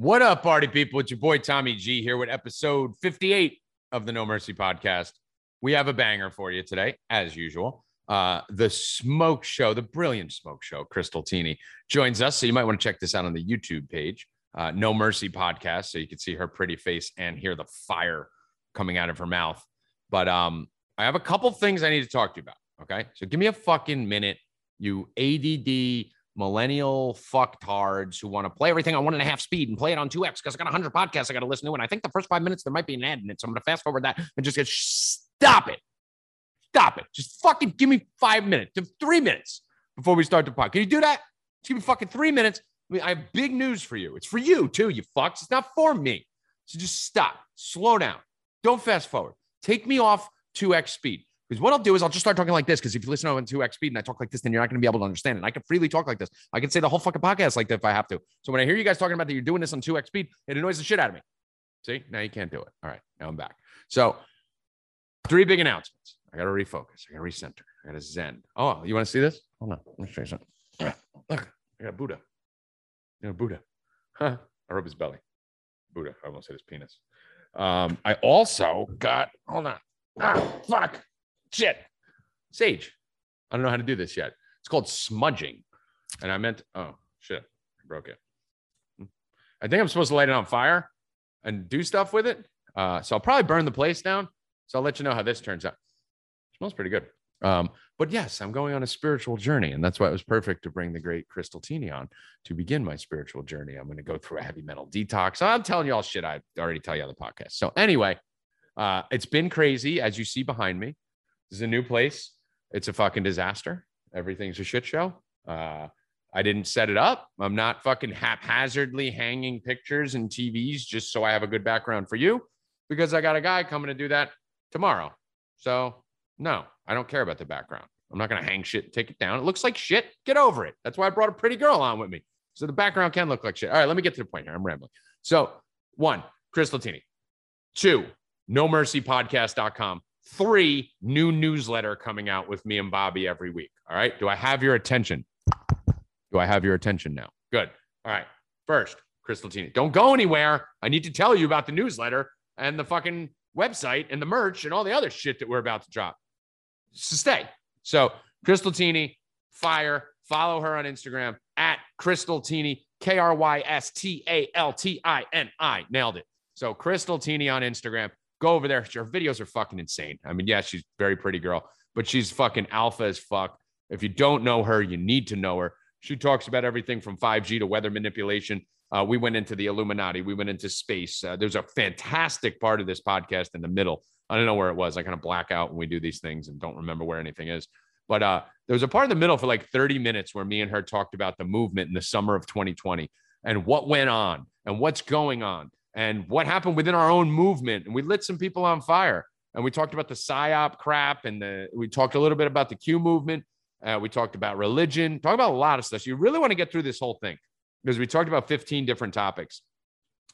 What up, party people? It's your boy Tommy G here with episode 58 of the No Mercy podcast. We have a banger for you today, as usual. Uh, the Smoke Show, the brilliant Smoke Show, Krystal Tini joins us. So you might want to check this out on the YouTube page, uh, No Mercy podcast, so you can see her pretty face and hear the fire coming out of her mouth. But um, I have a couple things I need to talk to you about. Okay, so give me a fucking minute, you ADD millennial fucktards who want to play everything on one and a half speed and play it on 2x because I got 100 podcasts I got to listen to. And I think the first five minutes there might be an ad in it. So I'm going to fast forward that and just get stop it. Stop it. Just fucking give me five minutes to three minutes before we start the pod. Can you do that? Just give me fucking three minutes. I, mean, I have big news for you. It's for you too, you fucks. It's not for me. So just stop, slow down. Don't fast forward. Take me off 2x speed. Because what I'll do is I'll just start talking like this. Because if you listen on 2x speed and I talk like this, then you're not going to be able to understand it. And I can freely talk like this. I can say the whole fucking podcast like that if I have to. So when I hear you guys talking about that you're doing this on 2x speed, it annoys the shit out of me. See, now you can't do it. All right, now I'm back. So three big announcements. I got to refocus. I got to recenter. I got to zen. Oh, you want to see this? Hold on. Let me show you something. Look, I got Buddha. You know, Buddha. Huh. I rub his belly. Buddha. I almost said his penis. Um, I also got, hold on. Ah, fuck. Shit. Sage. I don't know how to do this yet. It's called smudging. And I meant, oh, shit. I broke it. I think I'm supposed to light it on fire and do stuff with it. Uh, so I'll probably burn the place down. So I'll let you know how this turns out. It smells pretty good. Um, but yes, I'm going on a spiritual journey, and that's why it was perfect to bring the great Krystal Tini on to begin my spiritual journey. I'm going to go through a heavy metal detox. I'm telling you all shit I already tell you on the podcast. So anyway, uh, it's been crazy as you see behind me. This is a new place. It's a fucking disaster. Everything's a shit show. Uh, I didn't set it up. I'm not fucking haphazardly hanging pictures and TVs just so I have a good background for you because I got a guy coming to do that tomorrow. So, no, I don't care about the background. I'm not going to hang shit, take it down. It looks like shit. Get over it. That's why I brought a pretty girl on with me. So the background can look like shit. All right, let me get to the point here. I'm rambling. So, one, Krystal Tini. Two, no mercy podcast.com. Three, new newsletter coming out with me and Bobby every week. All right. Do I have your attention? Do I have your attention now? Good. All right. First, Krystal Tini. Don't go anywhere. I need to tell you about the newsletter and the fucking website and the merch and all the other shit that we're about to drop. So stay. So Krystal Tini, fire. Follow her on Instagram at Krystal Tini, K R Y S T A L T I N I. Nailed it. So Krystal Tini on Instagram. Go over there. Her videos are fucking insane. I mean, yeah, she's very pretty girl, but she's fucking alpha as fuck. If you don't know her, you need to know her. She talks about everything from 5G to weather manipulation. Uh, we went into the Illuminati. We went into space. Uh, there's a fantastic part of this podcast in the middle. I don't know where it was. I kind of black out when we do these things and don't remember where anything is. But uh, there was a part in the middle for like 30 minutes where me and her talked about the movement in the summer of 2020 and what went on and what's going on and what happened within our own movement. And we lit some people on fire. And we talked about the psyop crap and the we talked a little bit about the Q movement. Uh, we talked about religion, talk about a lot of stuff. So you really want to get through this whole thing because we talked about 15 different topics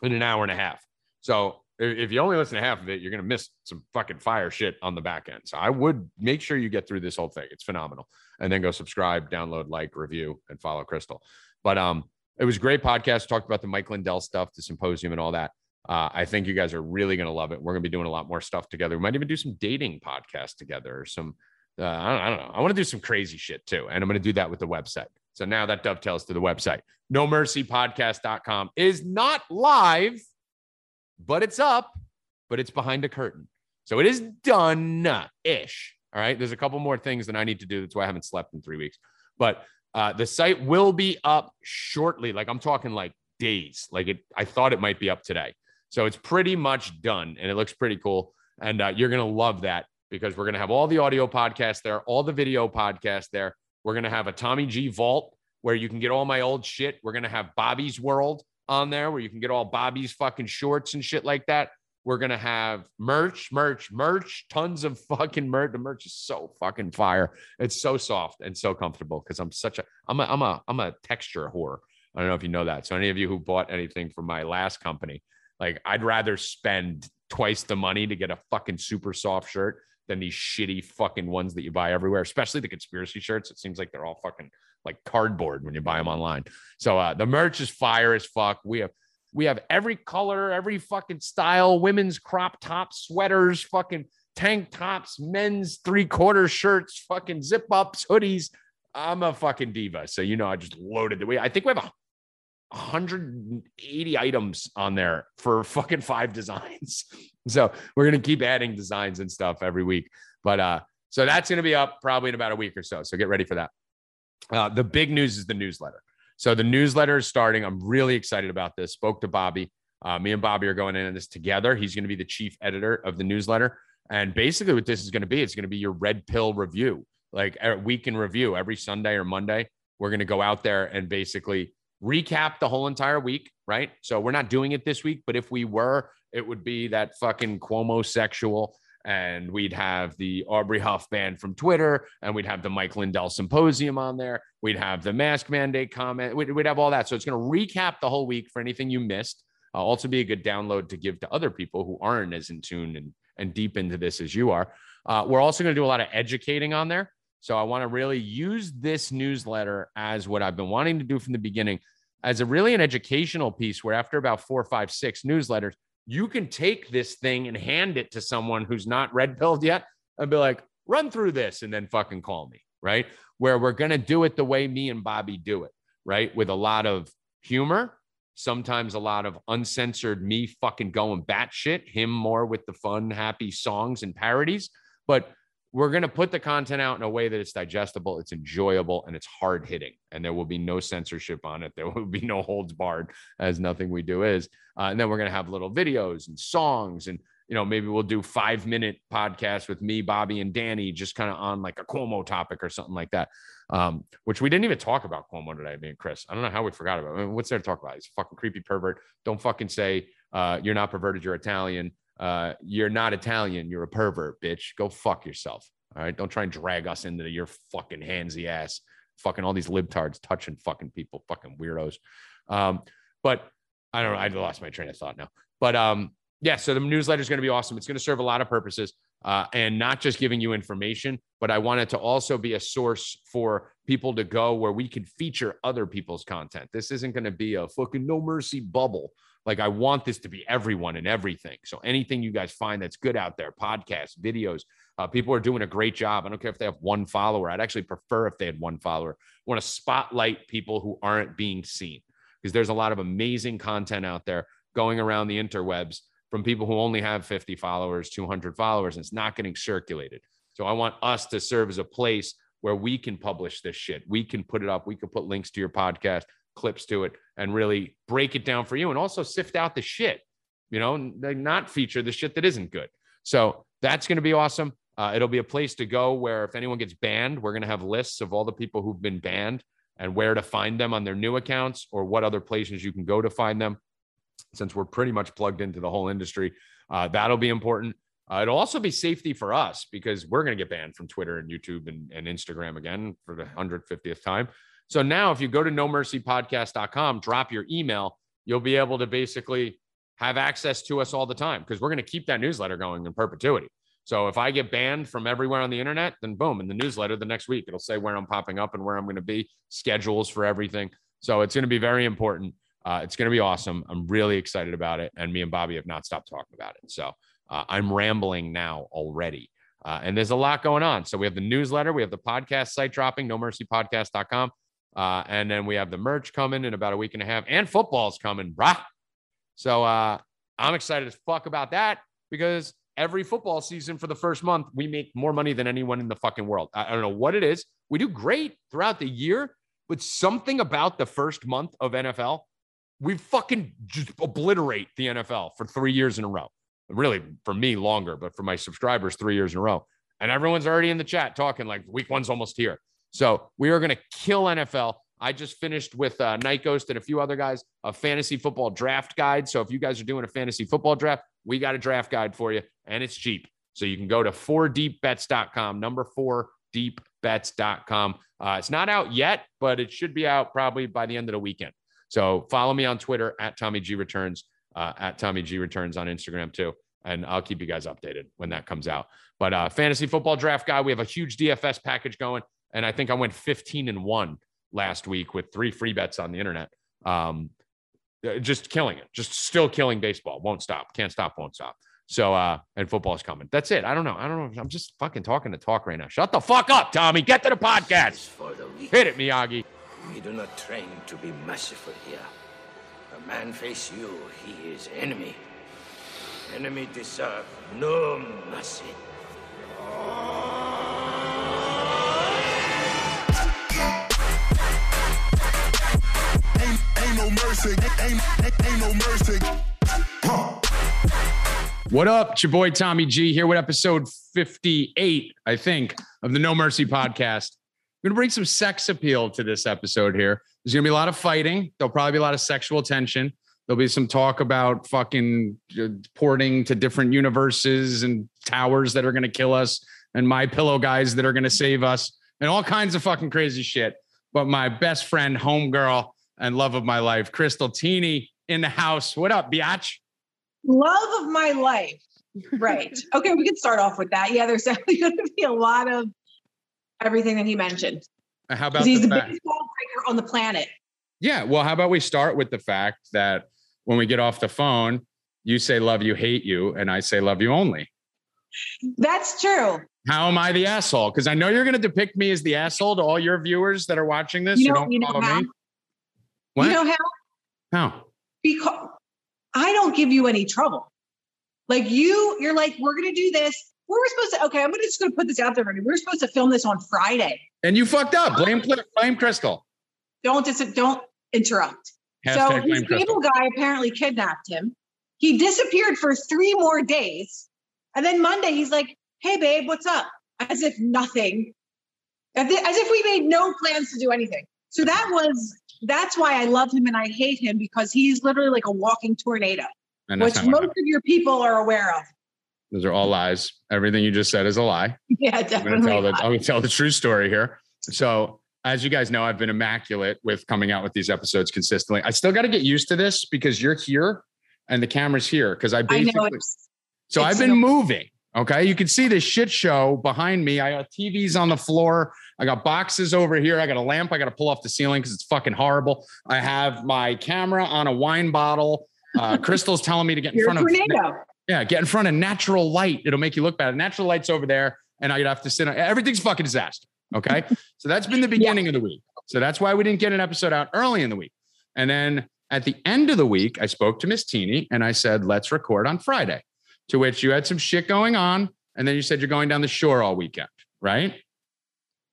in an hour and a half. So if you only listen to half of it, you're going to miss some fucking fire shit on the back end. So I would make sure you get through this whole thing. It's phenomenal. And then go subscribe, download, like, review, and follow Krystal. But um, it was a great podcast. Talked about the Mike Lindell stuff, the symposium, and all that. Uh, I think you guys are really going to love it. We're going to be doing a lot more stuff together. We might even do some dating podcasts together or some, uh, I, don't, I don't know. I want to do some crazy shit too. And I'm going to do that with the website. So now that dovetails to the website. No mercy podcast.com is not live, but it's up but it's behind a curtain. So it is done ish. All right. There's a couple more things that I need to do. That's why I haven't slept in three weeks. But uh, the site will be up shortly. Like I'm talking like days. Like it, I thought it might be up today. So it's pretty much done and it looks pretty cool. And uh, you're going to love that because we're going to have all the audio podcasts there, all the video podcasts there. We're going to have a Tommy G vault where you can get all my old shit. We're going to have Bobby's World on there where you can get all Bobby's fucking shorts and shit like that. We're gonna have merch, merch, merch, tons of fucking merch. The merch is so fucking fire. It's so soft and so comfortable because I'm such a I'm a I'm a I'm a texture whore. I don't know if you know that. So any of you who bought anything from my last company, like I'd rather spend twice the money to get a fucking super soft shirt than these shitty fucking ones that you buy everywhere, especially the conspiracy shirts. It seems like they're all fucking like cardboard when you buy them online. So uh, the merch is fire as fuck. We have We have every color, every fucking style, women's crop tops, sweaters, fucking tank tops, men's three quarter shirts, fucking zip ups, hoodies. I'm a fucking diva. So, you know, I just loaded the way. I think we have a 180 items on there for fucking five designs. So we're going to keep adding designs and stuff every week. But uh, so that's going to be up probably in about a week or so. So get ready for that. Uh, the big news is the newsletter. So the newsletter is starting. I'm really excited about this. Spoke to Bobby. Uh, me and Bobby are going in this together. He's going to be the chief editor of the newsletter. And basically, what this is going to be, it's going to be your red pill review, like a week in review every Sunday or Monday. We're going to go out there and basically recap the whole entire week, right? So we're not doing it this week, but if we were, it would be that fucking Cuomo sexual. And we'd have the Aubrey Huff band from Twitter, and we'd have the Mike Lindell symposium on there. We'd have the mask mandate comment. We'd, we'd have all that. So it's going to recap the whole week for anything you missed. Uh, also, be a good download to give to other people who aren't as in tune and, and deep into this as you are. Uh, we're also going to do a lot of educating on there. So I want to really use this newsletter as what I've been wanting to do from the beginning as a really an educational piece where after about four, five, six newsletters, you can take this thing and hand it to someone who's not red pilled yet and be like, run through this and then fucking call me. Right. Where we're going to do it the way me and Bobby do it. Right. With a lot of humor, sometimes a lot of uncensored me fucking going batshit, him more with the fun, happy songs and parodies. But we're going to put the content out in a way that it's digestible, it's enjoyable, and it's hard hitting. And there will be no censorship on it. There will be no holds barred, as nothing we do is. Uh, and then we're going to have little videos and songs. And, you know, maybe we'll do five minute podcasts with me, Bobby, and Danny, just kind of on like a Cuomo topic or something like that. Um, which we didn't even talk about Cuomo today, me and Chris. I don't know how we forgot about it. I mean, what's there to talk about? He's a fucking creepy pervert. Don't fucking say uh, you're not perverted, you're Italian uh, you're not Italian. You're a pervert, bitch. Go fuck yourself. All right. Don't try and drag us into your fucking handsy ass. Fucking all these libtards touching fucking people, fucking weirdos. Um, but I don't know. I lost my train of thought now. But um, yeah, so the newsletter is going to be awesome. It's going to serve a lot of purposes uh, and not just giving you information, but I want it to also be a source for people to go where we can feature other people's content. This isn't going to be a fucking no mercy bubble like I want this to be everyone and everything. So anything you guys find that's good out there, podcasts, videos, uh, people are doing a great job. I don't care if they have one follower. I'd actually prefer if they had one follower. I want to spotlight people who aren't being seen because there's a lot of amazing content out there going around the interwebs from people who only have 50 followers, 200 followers, and it's not getting circulated. So I want us to serve as a place where we can publish this shit. We can put it up. We can put links to your podcast clips to it and really break it down for you and also sift out the shit, you know, not feature the shit that isn't good. So that's going to be awesome. Uh, it'll be a place to go where if anyone gets banned, we're going to have lists of all the people who've been banned and where to find them on their new accounts or what other places you can go to find them. Since we're pretty much plugged into the whole industry, uh, that'll be important. Uh, it'll also be safety for us because we're going to get banned from Twitter and YouTube and, and Instagram again for the 150th time. So now, if you go to nomercypodcast.com, drop your email, you'll be able to basically have access to us all the time because we're going to keep that newsletter going in perpetuity. So if I get banned from everywhere on the internet, then boom, in the newsletter the next week, it'll say where I'm popping up and where I'm going to be, schedules for everything. So it's going to be very important. Uh, it's going to be awesome. I'm really excited about it. And me and Bobby have not stopped talking about it. So uh, I'm rambling now already. Uh, and there's a lot going on. So we have the newsletter, we have the podcast site dropping, nomercypodcast.com. Uh, and then we have the merch coming in about a week and a half, and football's coming, brah. So uh, I'm excited as fuck about that because every football season for the first month, we make more money than anyone in the fucking world. I, I don't know what it is. We do great throughout the year, but something about the first month of NFL, we fucking just obliterate the NFL for three years in a row. Really, for me, longer, but for my subscribers, three years in a row. And everyone's already in the chat talking like week one's almost here. So we are going to kill NFL. I just finished with uh, Night Ghost and a few other guys a fantasy football draft guide. So if you guys are doing a fantasy football draft, we got a draft guide for you and it's cheap. So you can go to 4deepbets.com, number 4deepbets.com. Uh, it's not out yet, but it should be out probably by the end of the weekend. So follow me on Twitter at Tommy G Returns, uh, at Tommy G Returns on Instagram too. And I'll keep you guys updated when that comes out. But uh, fantasy football draft guide, we have a huge DFS package going. And I think I went 15 and one last week with three free bets on the internet. Um, Uh, Just killing it. Just still killing baseball. Won't stop. Can't stop. Won't stop. So uh, and football's coming. That's it. I don't know. I don't know. I'm just fucking talking to talk right now. Shut the fuck up, Tommy. Get to the podcast. For the weak, Hit it, Miyagi. we do not train to be merciful here. A man face you, he is enemy. Enemy deserve no mercy. Ain't, ain't no mercy. Ain't, ain't, no mercy. What up? It's your boy Tommy G here with episode 58, I think, of the No Mercy podcast. Going to bring some sex appeal to this episode here. There's to be a lot of fighting. There'll probably be a lot of sexual tension. There'll be some talk about fucking uh, porting to different universes and towers that are to kill us and my pillow guys that are to save us and all kinds of fucking crazy shit. But my best friend, homegirl, and love of my life, Krystal Tini in the house. What up, biatch? love of my life. Right. Okay, we can start off with that. Yeah, there's definitely going to be a lot of everything that he mentioned. How about He's the the biggest ball breaker on the planet. Yeah. Well, how about we start with the fact that when we get off the phone, you say love you, hate you, and I say love you only. That's true. How am I the asshole? Because I know you're going to depict me as the asshole to all your viewers that are watching this. You know, don't you follow me. What? You know how? how? Because I don't give you any trouble. Like you, you're like, we're going to do this. We were supposed to. Okay, I'm gonna just to put this out there. We were supposed to film this on Friday. And you fucked up. Blame blame Krystal. Don't dis- don't interrupt. so Hashtag his blame Krystal. cable guy apparently kidnapped him. He disappeared for three more days, and then Monday he's like, "Hey, babe, what's up?" As if nothing, as if we made no plans to do anything. So that was that's why I love him and I hate him because he's literally like a walking tornado, which most of your people are aware of. Those are all lies. Everything you just said is a lie. Yeah, I'm going to definitely. tell the I'm going to tell the true story here. So, as you guys know, I've been immaculate with coming out with these episodes consistently. I still got to get used to this because you're here and the camera's here. Because I I basically it's so it's I've been so- moving. Okay, you can see this shit show behind me. I got TVs on the floor. I got boxes over here. I got a lamp. I got to pull off the ceiling because it's fucking horrible. I have my camera on a wine bottle. Uh, Krystal's telling me to get in you're front of yeah, get in front of natural light. It'll make you look better. Natural light's over there, and I'd have to sit on everything's fucking disaster. Okay. so that's been the beginning of the week. So that's why we didn't get an episode out early in the week. And then at the end of the week, I spoke to Miss Tini and I said, let's record on Friday. To which you had some shit going on. And then you said you're going down the shore all weekend, right?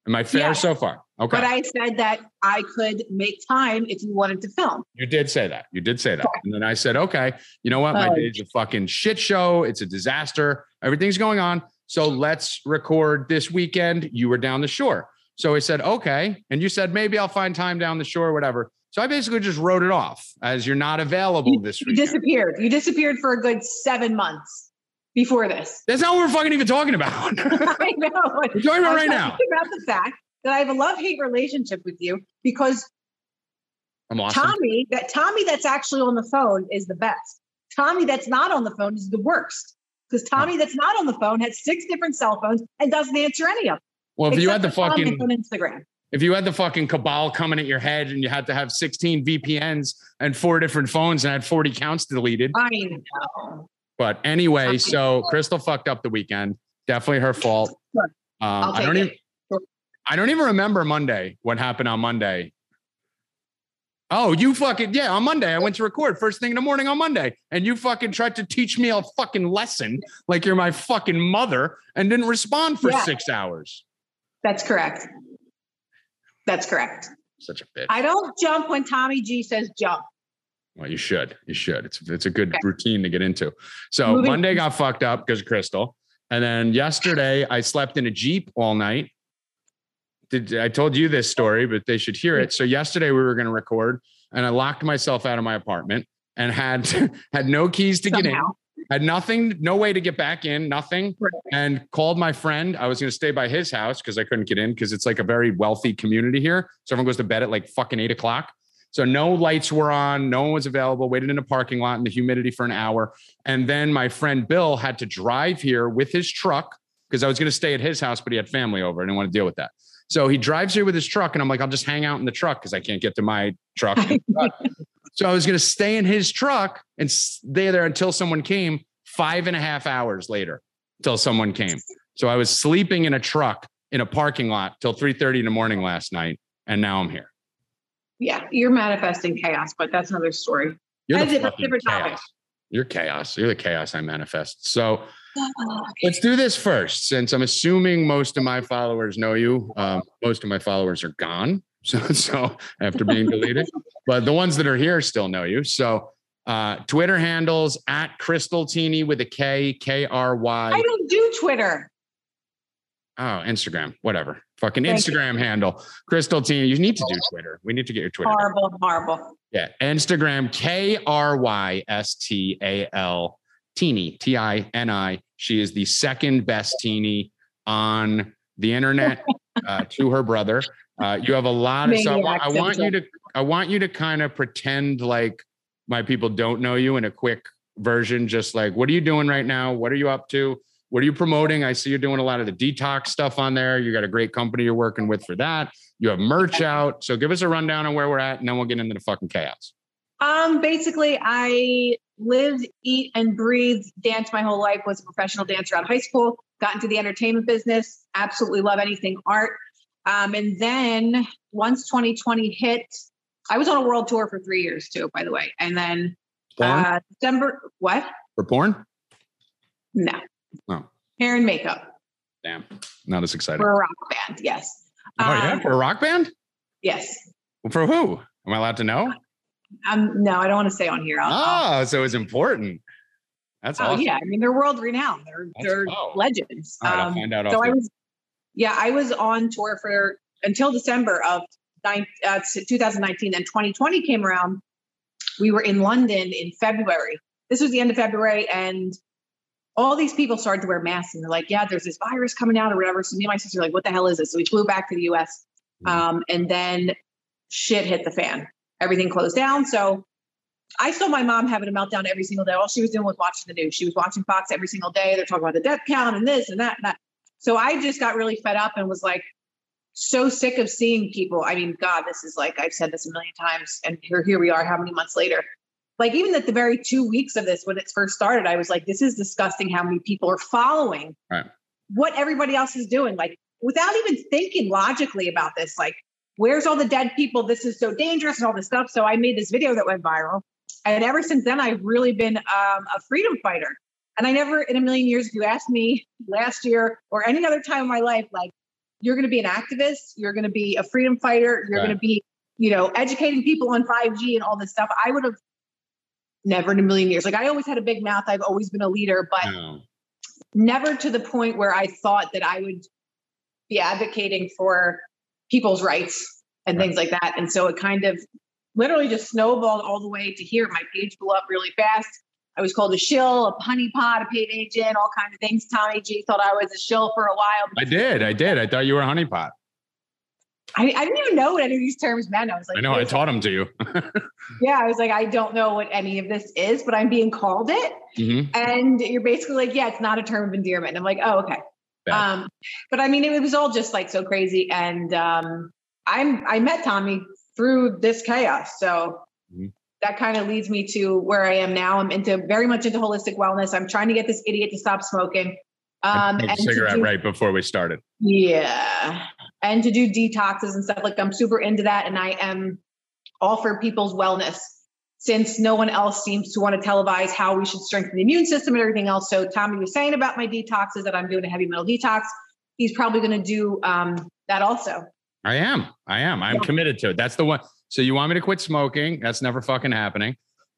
Am I fair Yeah. so far? Okay. But I said that I could make time if you wanted to film. You did say that. You did say that. And then I said, okay, you know what? My Oh. day's a fucking shit show. It's a disaster. Everything's going on. So let's record this weekend. You were down the shore. So I said, okay. And you said, maybe I'll find time down the shore, whatever. So I basically just wrote it off as you're not available You, this week. you disappeared. You disappeared for a good seven months before this. That's not what we're fucking even talking about. I know. we're talking about right now. talking About the fact that I have a love hate relationship with you because I'm awesome. Tommy, that Tommy that's actually on the phone is the best. Tommy that's not on the phone is the worst because Tommy that's not on the phone has six different cell phones and doesn't answer any of them. Well, if you had the fucking on Instagram. if you had the fucking cabal coming at your head and you had to have 16 VPNs and four different phones and had 40 counts deleted. I know. But anyway, so Krystal fucked up the weekend. Definitely her fault. Um, I don't it. even. I don't even remember Monday. What happened on Monday? Oh, you fucking yeah! On Monday, I went to record first thing in the morning on Monday, and you fucking tried to teach me a fucking lesson like you're my fucking mother, and didn't respond for Yeah. six hours. That's correct. That's correct. Such a bitch. I don't jump when Tommy G says jump. Well, you should. You should. It's it's a good Okay. routine to get into. So Moving- Monday got fucked up because of Krystal, and then yesterday I slept in a jeep all night. Did I told you this story, but they should hear it. So yesterday we were going to record, and I locked myself out of my apartment and had had no keys to get in, had nothing, no way to get back in, nothing, Right. and called my friend. I was going to stay by his house because I couldn't get in because it's like a very wealthy community here. So everyone goes to bed at like fucking eight o'clock. So no lights were on, no one was available, waited in a parking lot in the humidity for an hour. And then my friend Bill had to drive here with his truck because I was going to stay at his house, but he had family over. I didn't want to deal with that. So he drives here with his truck, and I'm like, I'll just hang out in the truck because I can't get to my truck. So I was going to stay in his truck and stay there until someone came five and a half hours later, until someone came. So I was sleeping in a truck in a parking lot till 3.30 in the morning last night. And now I'm here. Yeah, you're manifesting chaos, but that's another story. You're As the if it's fucking different topic. chaos. You're chaos. You're the chaos I manifest. So let's do this first, since I'm assuming most of my followers know you. Um, most of my followers are gone. So, so after being deleted, but the ones that are here still know you. So, uh, Twitter handles at Krystal Tini with a K, K R I Y. don't do Twitter. Oh, Instagram, whatever. Fucking Thank you. Instagram handle, Krystal Tini. You need to do Twitter. We need to get your Twitter. Horrible, horrible. Yeah. Instagram, K R Y S T A L, Tini, T I N I. She is the second best teeny on the internet uh, to her brother. Uh, you have a lot of, so I I want you to, I want you to kind of pretend like my people don't know you in a quick version, just like, what are you doing right now? What are you up to? What are you promoting? I see you're doing a lot of the detox stuff on there. You got a great company you're working with for that. You have merch out. So give us a rundown on where we're at, and then we'll get into the fucking chaos. Um, basically, I lived, eat, and breathed dance my whole life. Was a professional dancer out of high school. Got into the entertainment business. Absolutely love anything art. Um, and then once 2020 hit, I was on a world tour for three years too, by the way. And then Porn? uh, December, what? for porn? No, Oh. hair and makeup Damn, not as exciting. for a rock band. Yes. oh yeah, Um, for a rock band? yes. For who? Am I allowed to know? Um, no, I don't want to say on here. I'll- Oh, so it's important. That's Oh awesome. yeah, I mean they're world renowned. They're That's- they're oh. legends. Right, I'll Um, find out. so I was, yeah, I was on tour for until December of nine, uh, 2019. Then 2020 came around. We were in London in February. This was the end of February, and all these people started to wear masks, and they're like, "Yeah, there's this virus coming out or whatever." So me and my sister were like, "What the hell is this?" So we flew back to the U.S. Mhm. Um, and then shit hit the fan. Everything closed down. So I saw my mom having a meltdown every single day. All she was doing was watching the news. She was watching Fox every single day. They're talking about the death count and this and that and that. So I just got really fed up and was like so sick of seeing people. I mean, God, this is like I've said this a million times, and here here we are, how many months later? Like even at the very two weeks of this when it first started, I was like, this is disgusting how many people are following Right. what everybody else is doing, like without even thinking logically about this. Like, where's all the dead people? This is so dangerous and all this stuff. So I made this video that went viral. And ever since then, I've really been um, a freedom fighter. And I never in a million years, if you asked me last year or any other time in my life, like, you're going to be an activist, you're going to be a freedom fighter, you're Right. going to be, you know, educating people on 5G and all this stuff. I would have never in a million years. Like, I always had a big mouth. I've always been a leader, but No. never to the point where I thought that I would be advocating for people's rights and things like that. And so it kind of literally just snowballed all the way to here. My page blew up really fast. I was called a shill, a honeypot, a paid agent, all kinds of things. Tommy G thought I was a shill for a while. I did. I did. I thought you were a honeypot. I, I didn't even know what any of these terms meant. I was like, I know. I taught them to you. yeah, I was like, I don't know what any of this is, but I'm being called it. Mhm. And you're basically like, yeah, it's not a term of endearment. And I'm like, oh, okay. Yeah. Um, but I mean, it, was all just like so crazy. And um, I'm I met Tommy through this chaos. So Mhm. that kind of leads me to where I am now. I'm into very much into holistic wellness. I'm trying to get this idiot to stop smoking. I Um, smoked and cigarette do- right before we started. yeah. And to do detoxes and stuff like I'm super into that. And I am all for people's wellness since no one else seems to want to televise how we should strengthen the immune system and everything else. So Tommy was saying about my detoxes that I'm doing a heavy metal detox. He's probably going to do um, that also. I am. I am. I'm Yeah. committed to it. That's the one. So you want me to quit smoking? That's never fucking happening.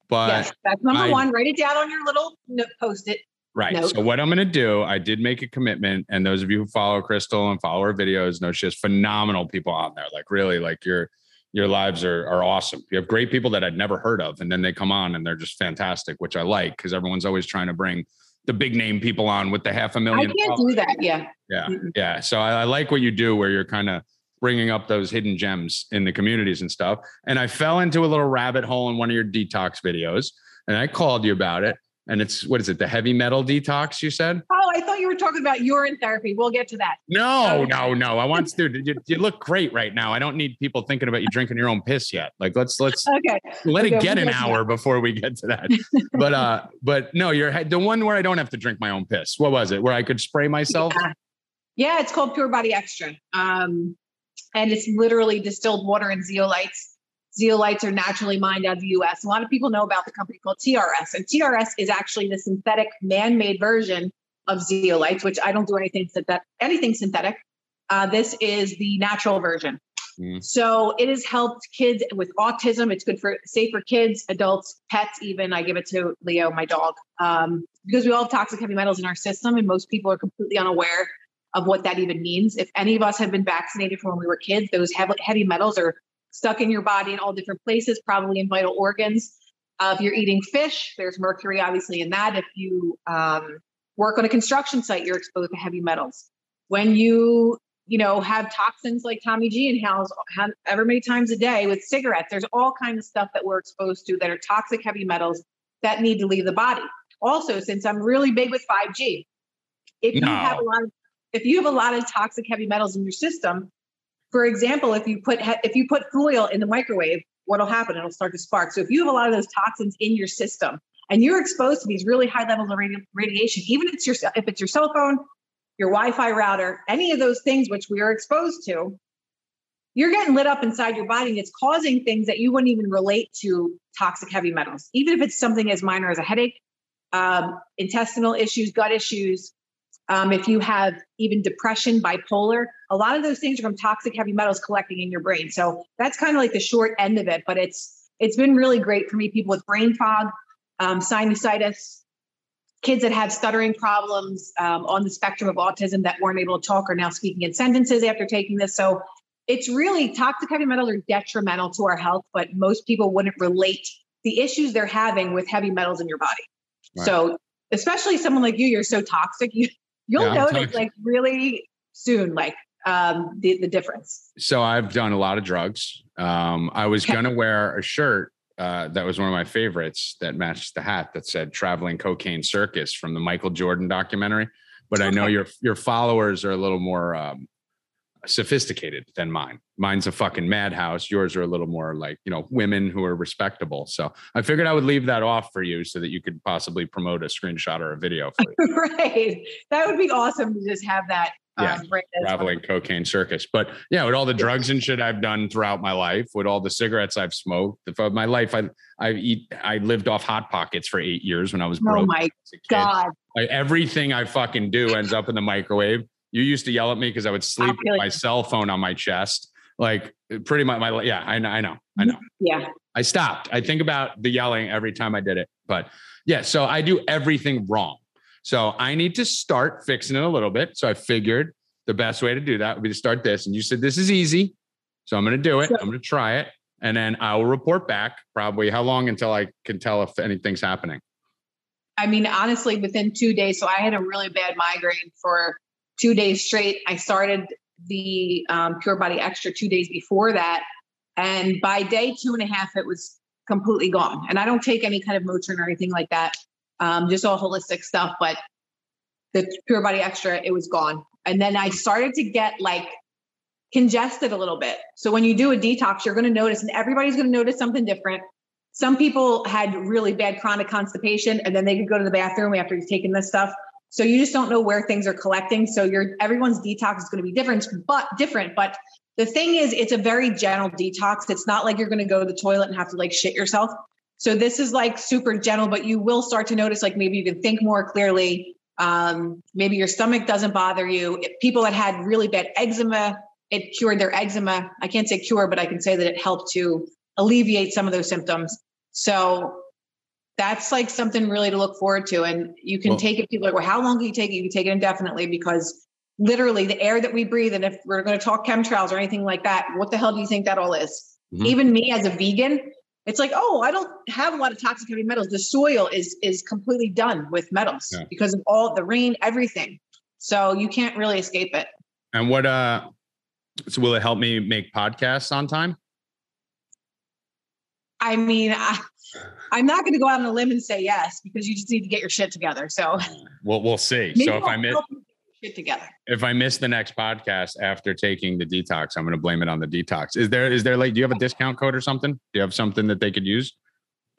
But yes, that's number I- one. Write it down on your little post it. Right. Nope. So what I'm going to do, I did make a commitment, and those of you who follow Krystal and follow her videos know she has phenomenal people on there. Like really, like your your lives are are awesome. You have great people that I'd never heard of, and then they come on and they're just fantastic, which I like because everyone's always trying to bring the big name people on with the half a million. I can't followers. do that. Yeah. Yeah, Mm-mm. yeah. So I, I like what you do, where you're kind of bringing up those hidden gems in the communities and stuff. And I fell into a little rabbit hole in one of your detox videos, and I called you about it. And it's what is it? The heavy metal detox? You said? Oh, I thought you were talking about urine therapy. We'll get to that. No, Okay. no, no. I want to. You, you look great right now. I don't need people thinking about you drinking your own piss yet. Like let's let's Okay. let Okay, it get we'll an get hour before we get to that. but uh, but no, you're the one where I don't have to drink my own piss. What was it? Where I could spray myself? Yeah. Yeah, it's called Pure Body Extra. Um, and it's literally distilled water and zeolites. Zeolites are naturally mined out of the US. A lot of people know about the company called TRS, and TRS is actually the synthetic man made version of zeolites, which I don't do anything synthetic, anything synthetic. Uh, this is the natural version. Mm. So it has helped kids with autism. It's good for safe for kids, adults, pets. Even I give it to Leo, my dog, um, because we all have toxic heavy metals in our system, and most people are completely unaware of what that even means. If any of us have been vaccinated from when we were kids, those heavy metals are stuck in your body in all different places, probably in vital organs. Uh, if you're eating fish, there's mercury obviously in that. If you um, work on a construction site, you're exposed to heavy metals. When you you know have toxins like Tommy G inhales however many times a day with cigarettes, there's all kinds of stuff that we're exposed to that are toxic heavy metals that need to leave the body. Also, since I'm really big with 5G, if you have a lot of if you have a lot of toxic heavy metals in your system, for example, if you put if you put foil in the microwave, what'll happen? It'll start to spark. So if you have a lot of those toxins in your system and you're exposed to these really high levels of radi- radiation, even if it's your if it's your cell phone, your Wi-Fi router, any of those things which we are exposed to, you're getting lit up inside your body and it's causing things that you wouldn't even relate to toxic heavy metals, even if it's something as minor as a headache, um, intestinal issues, gut issues. Um, if you have even depression, bipolar, a lot of those things are from toxic heavy metals collecting in your brain. So that's kind of like the short end of it, but it's it's been really great for me. People with brain fog, um, sinusitis, kids that have stuttering problems um, on the spectrum of autism that weren't able to talk are now speaking in sentences after taking this. So it's really toxic heavy metals are detrimental to our health, but most people wouldn't relate the issues they're having with heavy metals in your body. Right. So especially someone like you, you're so toxic, you you'll Yeah, notice like really soon, like um, the the difference. So I've done a lot of drugs. Um, I was Okay. gonna wear a shirt uh, that was one of my favorites that matched the hat that said "Traveling Cocaine Circus" from the Michael Jordan documentary. But I know your your followers are a little more um, sophisticated than mine. Mine's a fucking madhouse. Yours are a little more like you know women who are respectable. So I figured I would leave that off for you so that you could possibly promote a screenshot or a video for you. right. That would be awesome to just have that. Yeah, um, as traveling cocaine circus. But yeah, with all the drugs and shit I've done throughout my life, with all the cigarettes I've smoked, for my life, I I eat I lived off hot pockets for eight years when I was well. broke. Oh my as a kid. God. Like everything I fucking do ends up in the microwave. You used to yell at me because I would sleep feel with my cell phone on my chest. Like uh, pretty much my yeah, I know, I know, I mm-hmm. know. Yeah. I stopped. I think about the yelling every time I did it. But yeah, so I do everything wrong. So I need to start fixing it a little bit. So I figured the best way to do that would be to start this. And you said this is easy. So I'm going to do it. Sure. I'm going to try it. And then I will report back probably how long until I can tell if anything's happening. I mean, honestly, within two days. So I had a really bad migraine for two days straight. I started the um, Pure Body Extra two days before that. And by day two and a half, it was completely gone. And I don't take any kind of Motrin or anything like that, um, just all holistic stuff. But the Pure Body Extra, it was gone. And then I started to get like congested a little bit. So when you do a detox, you're going to notice, and everybody's going to notice something different. Some people had really bad chronic constipation, and then they could go to the bathroom after you've taken this stuff. So you just don't know where things are collecting. So your everyone's detox is going to be different, but different. But the thing is, it's a very gentle detox. It's not like you're going to go to the toilet and have to like shit yourself. So this is like super gentle, but you will start to notice like maybe you can think more clearly. Um, maybe your stomach doesn't bother you. If people that had really bad eczema, it cured their eczema. I can't say cure, but I can say that it helped to alleviate some of those symptoms. So that's like something really to look forward to. And you can Well- take it. People are like, well, how long can you take it? You can take it indefinitely because literally the air that we breathe, and if we're going to talk chemtrails or anything like that, what the hell do you think that all is? Mhm. Even me as a vegan, it's like, oh, I don't have a lot of toxic heavy metals. The soil is is completely done with metals Yeah. because of all the rain, everything. So you can't really escape it. And what, uh, so will it help me make podcasts on time? I mean, I, I'm not going to go out on a limb and say yes because you just need to get your shit together. So We'll we'll see. maybe so if I'll miss shit together. if I miss the next podcast after taking the detox, I'm going to blame it on the detox. Is there is there like do you have a discount code or something? Do you have something that they could use?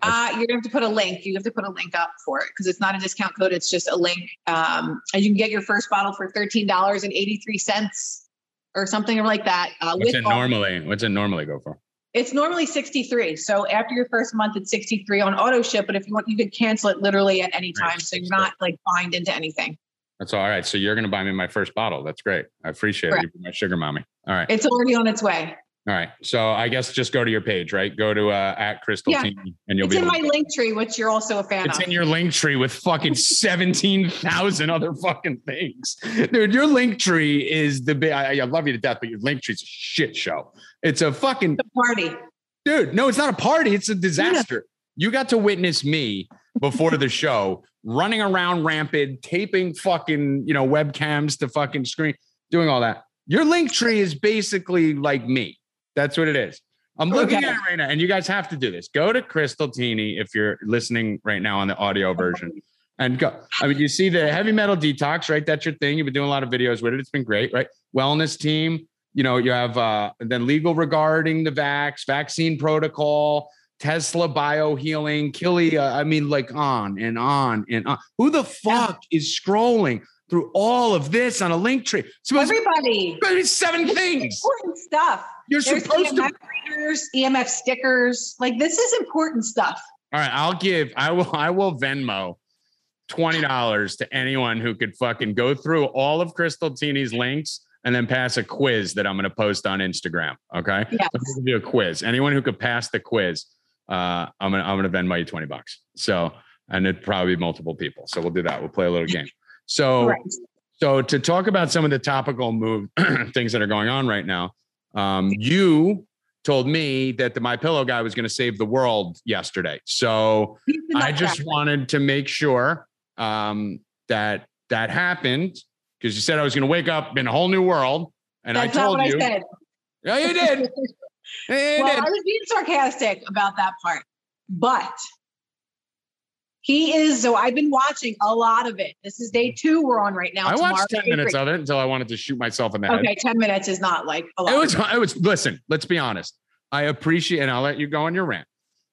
Uh, you're gonna have to put a link. You have to put a link up for it because it's not a discount code. It's just a link. Um, and you can get your first bottle for thirteen dollars and eighty three cents or something like that. Uh, What's it normally? What's it normally go for? It's normally sixty three. So after your first month, it's sixty three on auto ship. But if you want, you could cancel it literally at any Right. time, so you're not like bind into anything. That's all right. So you're going to buy me my first bottle. That's great. I appreciate Correct. it. You're my sugar mommy. All right. It's already on its way. All right. So I guess just go to your page, right? Go to uh, at Crystal Yeah. Team and you'll It's be in my link tree, which you're also a fan It's of. in your link tree with fucking 17,000 other fucking things. Dude, your link tree is the big, I, I love you to death, but your link tree is a shit show. It's a fucking, the party. dude, no, it's not a party. It's a disaster. You got to witness me before the show running around rampant, taping fucking, you know, webcams to fucking screen, doing all that. Your link tree is basically like me. That's what it is. I'm looking Okay. at it right now, and you guys have to do this. Go to Krystal Tini if you're listening right now on the audio version, and go. I mean, you see the heavy metal detox, right? That's your thing. You've been doing a lot of videos with it. It's been great, right? Wellness team. You know, you have uh, then legal regarding the vax, vaccine protocol, Tesla biohealing, Killy. Uh, I mean, like on and on and on. Who the fuck is scrolling through all of this on a link tree? Supposed Everybody. seven things. Important stuff. You're There's supposed to EMF readers, EMF stickers. Like this is important stuff. All right, I'll give. I will. I will Venmo twenty dollars to anyone who could fucking go through all of Krystal Tini's links and then pass a quiz that I'm going to post on Instagram. Okay, Yes. so I'm do a quiz. Anyone who could pass the quiz, uh, I'm gonna I'm gonna Venmo you twenty bucks. So and it'd probably be multiple people. So we'll do that. We'll play a little game. So Right. so to talk about some of the topical move things that are going on right now, um, you told me that the My Pillow guy was going to save the world yesterday. So I just nutcracker. wanted to make sure um, that that happened because you said I was going to wake up in a whole new world, and That's I told what you. I said. Yeah, you did. Well, did. I was being sarcastic about that part, but he is. So I've been watching a lot of it. This is day two we're on right now. I Tomorrow's watched ten day minutes three. of it until I wanted to shoot myself in the head. Okay, ten minutes is not like a lot. It was. It was. Listen. Let's be honest. I appreciate, and I'll let you go on your rant.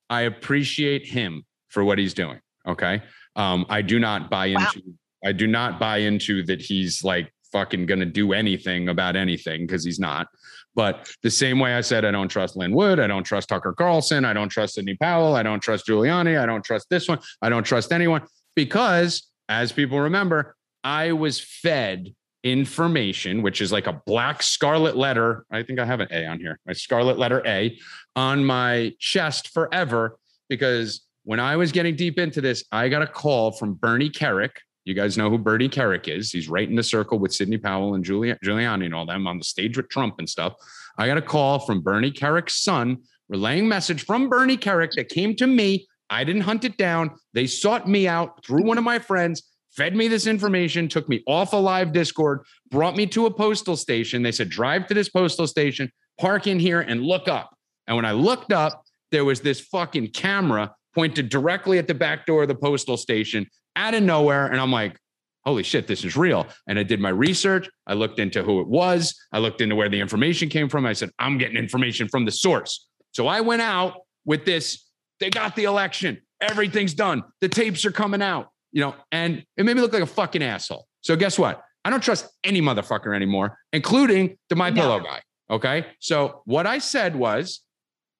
I appreciate him for what he's doing. Okay. Um, I do not buy Wow. into. I do not buy into that he's like fucking gonna do anything about anything because he's not. But the same way I said I don't trust Lin Wood, I don't trust Tucker Carlson, I don't trust Sidney Powell, I don't trust Giuliani, I don't trust this one, I don't trust anyone because, as people remember, I was fed information, which is like a black scarlet letter. I think I have an A on here, my scarlet letter A on my chest forever. Because when I was getting deep into this, I got a call from Bernie Kerik. You guys know who Bernie Kerik is. He's right in the circle with Sidney Powell and Giulia- Giuliani and all them on the stage with Trump and stuff. I got a call from Bernie Kerik's son, relaying message from Bernie Kerrick that came to me. I didn't hunt it down. They sought me out through one of my friends, fed me this information, took me off a live Discord, brought me to a postal station. They said, drive to this postal station, park in here, and look up. And when I looked up, there was this fucking camera pointed directly at the back door of the postal station out of nowhere. And I'm like, holy shit, this is real. And I did my research. I looked into who it was. I looked into where the information came from. I said, I'm getting information from the source. So I went out with this. They got the election. Everything's done. The tapes are coming out, you know, and it made me look like a fucking asshole. So guess what? I don't trust any motherfucker anymore, including the My No. Pillow guy. Okay. So what I said was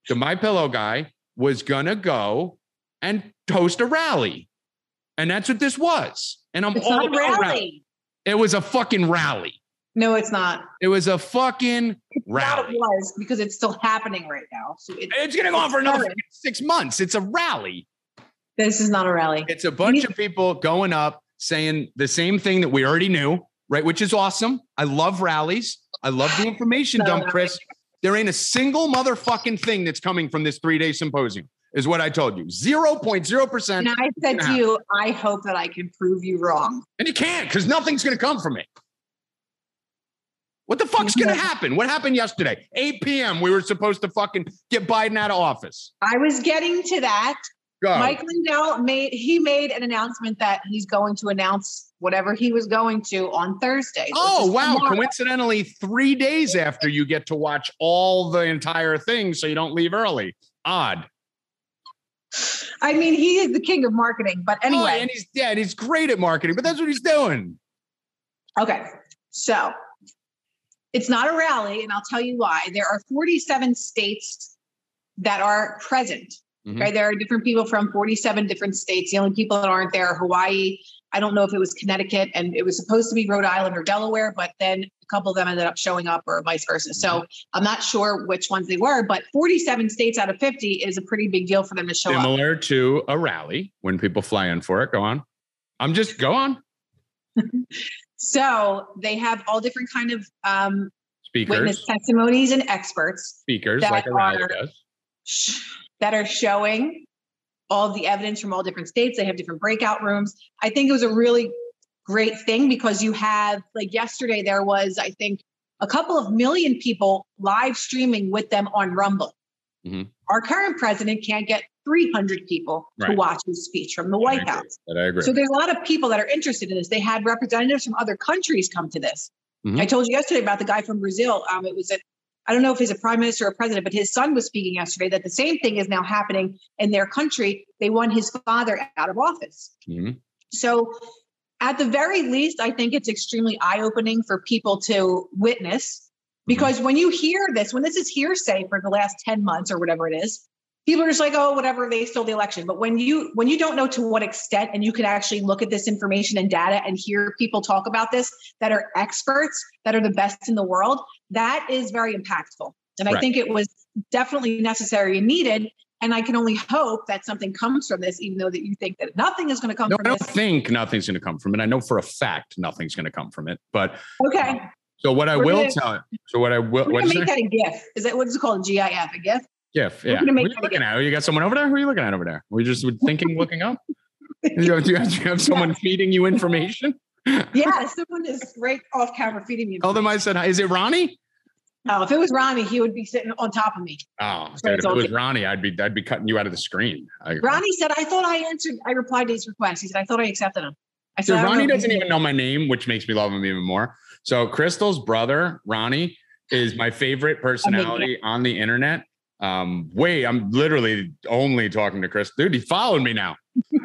the My Pillow guy was gonna go and host a rally. And that's what this was. And I'm It's all about rally. rally. It was a fucking rally. No, it's not. It was a fucking Thought it rally. was because it's still happening right now. So it, It's gonna go on for another fucking six months. It's a rally. this is not a rally. It's a bunch of people going up saying the same thing that we already knew, right? Which is awesome. I love rallies. I love the information No, dump. Chris. There ain't a single motherfucking thing that's coming from this three day symposium, is what I told you. 0.0%. And I said to you, I hope that I can prove you wrong. And you can't because nothing's going to come from it. What the fuck's going to happen? What happened yesterday? 8 p.m. We were supposed to fucking get Biden out of office. I was getting to that. Go. Mike Lindell made he made an announcement that he's going to announce whatever he was going to on Thursday. Oh wow! tomorrow. Coincidentally, three days after you get to watch all the entire thing, so you don't leave early. Odd. I mean, he is the king of marketing. But Oh, anyway, and he's yeah, and he's great at marketing, but that's what he's doing. okay. So it's not a rally, and I'll tell you why. There are 47 states that are present. Mhm. Okay, there are different people from 47 different states. The only people that aren't there are Hawaii. I don't know if it was Connecticut, and it was supposed to be Rhode Island or Delaware, but then a couple of them ended up showing up, or vice versa. So I'm not sure which ones they were, but 47 states out of 50 is a pretty big deal for them to show up. Similar to a rally when people fly in for it. Go on. I'm just go on. So they have all different kind of um, Speakers, witness testimonies and experts speakers like a rally are- does. sh- that are showing all the evidence from all different states. They have different breakout rooms. I think it was a really great thing because you have, like yesterday, there was, I think, a couple of million people live streaming with them on Rumble. Mhm. Our current president can't get 300 people to watch his speech from the I White agree. House. I agree. So there's a lot of people that are interested in this. They had representatives from other countries come to this. Mhm. I told you yesterday about the guy from Brazil. Um, it was a, I don't know if he's a prime minister or president, but his son was speaking yesterday that the same thing is now happening in their country. They want his father out of office. Mhm. So, at the very least, I think it's extremely eye opening for people to witness mm-hmm. because when you hear this, when this is hearsay for the last 10 months or whatever it is, people are just like, oh, whatever, they stole the election. But when you when you don't know to what extent and you can actually look at this information and data and hear people talk about this that are experts, that are the best in the world, that is very impactful. And I think it was definitely necessary and needed. And I can only hope that something comes from this, even though that you think that nothing is going to come No, I from don't this. think nothing's going to come from it. I know for a fact nothing's going to come from it. But Okay. Um, so what I We're will gonna- tell so what I will We're gonna make that a GIF. Is that what is it called? A GIF, a GIF? GIF. we're Yeah. What are you looking at? Oh, you got someone over there? Who are you looking at over there? We just thinking, looking up. Do you, have, do you have- do you have someone feeding you information? Yeah, someone is right off camera feeding me. Tell them I said hi. Is it Ronnie? Oh, if it was Ronnie, he would be sitting on top of me. Oh, So dude, if it was. Ronnie, I'd be I'd be cutting you out of the screen. I, Ronnie said, I thought I answered, I replied to his request. He said, I thought I accepted him. I said, I Ronnie doesn't even know my name, which makes me love him even more. So Krystal's brother, Ronnie, is my favorite personality on the internet. Um, wait, I'm literally only talking to Chris. Dude, he followed me now.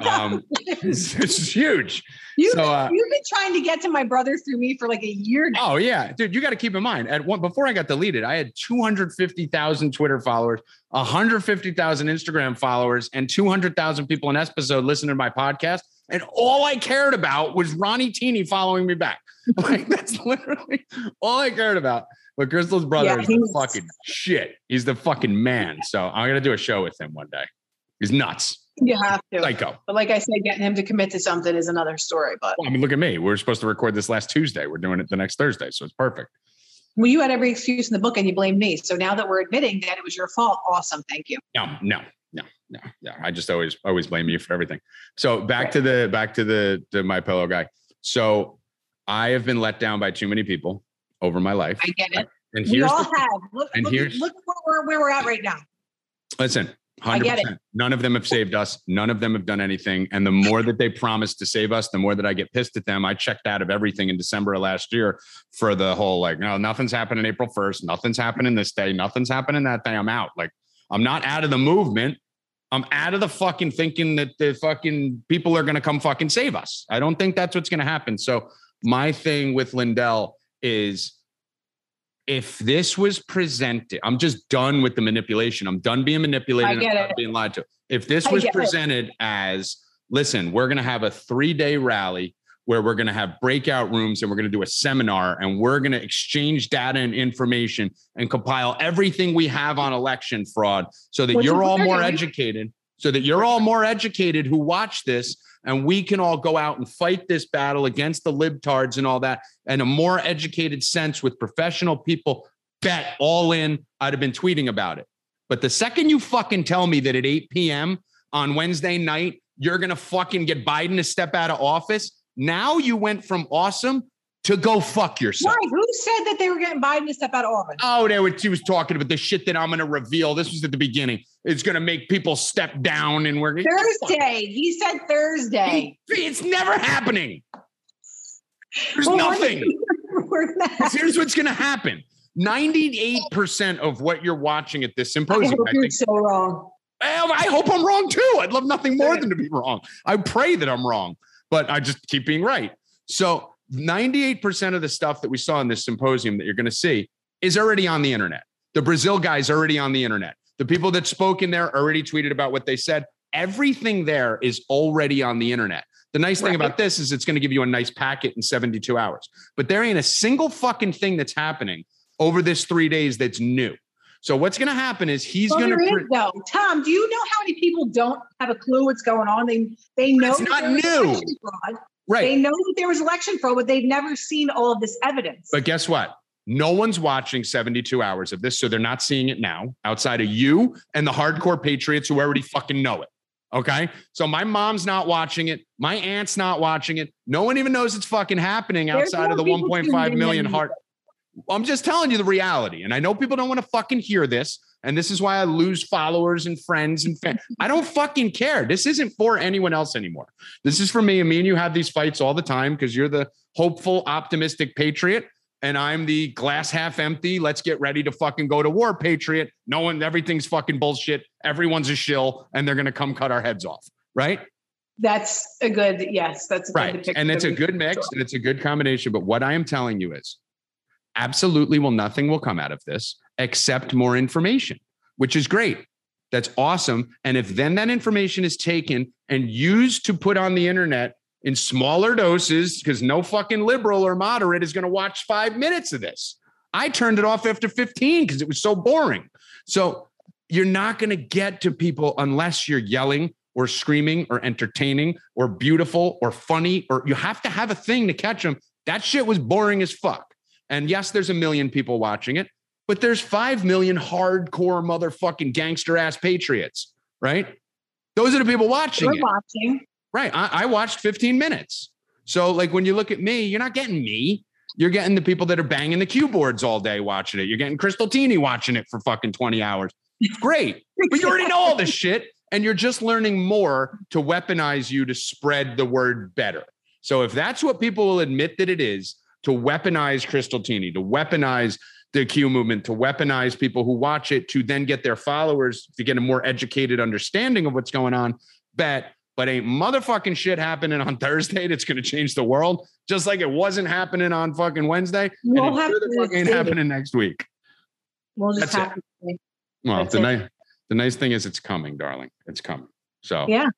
Um, it's, it's huge. You've, so, uh, you've been trying to get to my brother through me for like a year now. Oh yeah, dude, you got to keep in mind. At one before I got deleted, I had 250,000 Twitter followers, 150,000 Instagram followers, and 200,000 people in episode listening to my podcast. And all I cared about was Ronnie Tini following me back. Like that's literally all I cared about. But Krystal's brother Yeah, is the fucking shit. He's the fucking man. So I'm gonna do a show with him one day. He's nuts. You have to. Psycho. but like I said, getting him to commit to something is another story. But Well, I mean, look at me. We are supposed to record this last Tuesday. We're doing it the next Thursday, so it's perfect. well, you had every excuse in the book and you blamed me. So now that we're admitting that it was your fault, awesome. Thank you. No, no, no, no, no. I just always always blame you for everything. So back to the back to the to my pillow guy. So I have been let down by too many people over my life. I get it. And We here's all the, have. Look, and look, here's- look where we're, where we're at right now. listen, I hundred get it. percent. None of them have saved us. None of them have done anything. And the more that they promise to save us, the more that I get pissed at them. I checked out of everything in December of last year for the whole like, no, nothing's happening April 1st. Nothing's happening this day. Nothing's happening that day. I'm out. Like, I'm not out of the movement. I'm out of the fucking thinking that the fucking people are going to come fucking save us. I don't think that's what's going to happen. So, my thing with Lindell is if this was presented, I'm just done with the manipulation. I'm done being manipulated. I'm get done it. being lied to. If this was get it. presented as, listen, we're going to have a three day rally where we're going to have breakout rooms and we're going to do a seminar and we're going to exchange data and information and compile everything we have on election fraud so that you're all more educated, so that you're all more educated who watch this and we can all go out and fight this battle against the libtards and all that in a more educated sense with professional people. Bet all in. I'd have been tweeting about it. But the second you fucking tell me that at 8 p.m. on Wednesday night, you're to fucking get Biden to step out of office, now you went from awesome to go fuck yourself. Why? Who said that they were getting Biden to step out of office? Oh, they were, she was talking about the shit that I'm going to reveal. This was at the beginning. It's going to make people step down and we're Thursday. He said Thursday. It's never happening. There's Well, nothing. Not- Here's what's going to happen 98% of what you're watching at this I symposium, hope I you're so wrong. I hope I'm wrong too. I'd love nothing more than to be wrong. I pray that I'm wrong, but I just keep being right. So 98% of the stuff that we saw in this symposium that you're going to see is already on the internet. The Brazil guy's are already on the internet. The people that spoke in there already tweeted about what they said. Everything there is already on the internet. The nice thing Right. about this is it's going to give you a nice packet in 72 hours. But there ain't a single fucking thing that's happening over this three days that's new. So what's going to happen is he's Well, going to. is, though. Tom, do you know how many people don't have a clue what's going on? They they know It's not new. Right. They know that there was election fraud, but they've never seen all of this evidence. But guess what? No one's watching 72 hours of this, so they're not seeing it now outside of you and the hardcore patriots who already fucking know it. Okay. So my mom's not watching it. My aunt's not watching it. No one even knows it's fucking happening outside of the more people 1.5 tuned in million heart. I'm just telling you the reality. And I know people don't want to fucking hear this. And this is why I lose followers and friends and fans. I don't fucking care. This isn't for anyone else anymore. This is for me. And me and you have these fights all the time because you're the hopeful, optimistic patriot. And I'm the glass half empty. Let's get ready to fucking go to war, patriot. No one, everything's fucking bullshit. Everyone's a shill and they're going to come cut our heads off. Right. That's a good yes. That's a good Right. And it's a good mix and it's a good combination. But what I am telling you is absolutely will nothing will come out of this except more information, which is great. That's awesome. And if then that information is taken and used to put on the internet in smaller doses, because no fucking liberal or moderate is going to watch five minutes of this. I turned it off after 15 because it was so boring. So you're not going to get to people unless you're yelling or screaming or entertaining or beautiful or funny, or you have to have a thing to catch them. That shit was boring as fuck. And yes, there's a million people watching it, but there's 5 million hardcore motherfucking gangster ass patriots, right? Those are the people watching We're it. watching. Right. I, I watched 15 minutes. So, like, when you look at me, you're not getting me. You're getting the people that are banging the keyboards all day watching it. You're getting Krystal Tini watching it for fucking 20 hours. It's great. but you already know all this shit. And you're just learning more to weaponize you to spread the word better. So, if that's what people will admit that it is to weaponize Krystal Tini, to weaponize the Q movement, to weaponize people who watch it, to then get their followers to get a more educated understanding of what's going on, bet but ain't motherfucking shit happening on Thursday that's going to change the world, just like it wasn't happening on fucking Wednesday. We'll and it have sure ain't happening next week. We'll just That's it. have to. Well, That's the it. nice the nice thing is it's coming, darling. It's coming. So Yeah.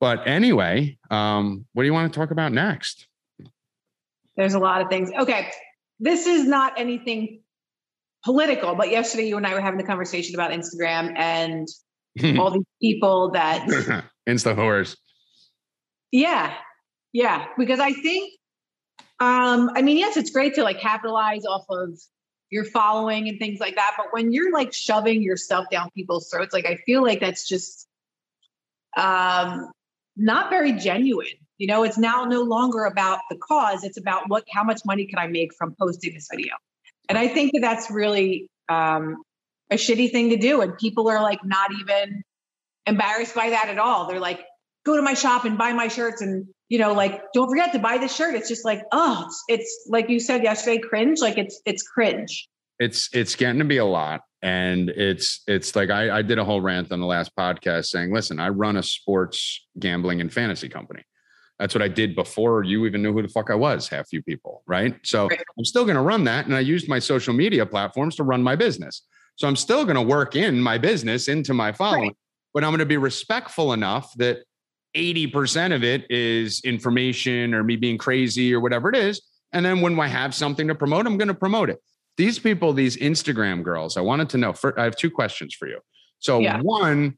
But anyway, um, what do you want to talk about next? There's a lot of things. Okay. This is not anything political, but yesterday you and I were having the conversation about Instagram and all these people that Insta whores. Yeah. Yeah. Because I think, um, I mean, yes, it's great to like capitalize off of your following and things like that. But when you're like shoving yourself down people's throats, like I feel like that's just um not very genuine. You know, it's now no longer about the cause, it's about what how much money can I make from posting this video. And I think that that's really um a shitty thing to do. And people are like not even embarrassed by that at all. They're like, go to my shop and buy my shirts and you know like don't forget to buy this shirt it's just like oh it's, it's like you said yesterday cringe like it's it's cringe it's it's getting to be a lot and it's it's like I, I did a whole rant on the last podcast saying listen i run a sports gambling and fantasy company that's what i did before you even knew who the fuck i was half you people right so Right. i'm still going to run that and i used my social media platforms to run my business so i'm still going to work in my business into my following but i'm going to be respectful enough that 80% of it is information or me being crazy or whatever it is and then when i have something to promote i'm going to promote it these people, these Instagram girls, I wanted to know. For, I have two questions for you. So, Yeah. one,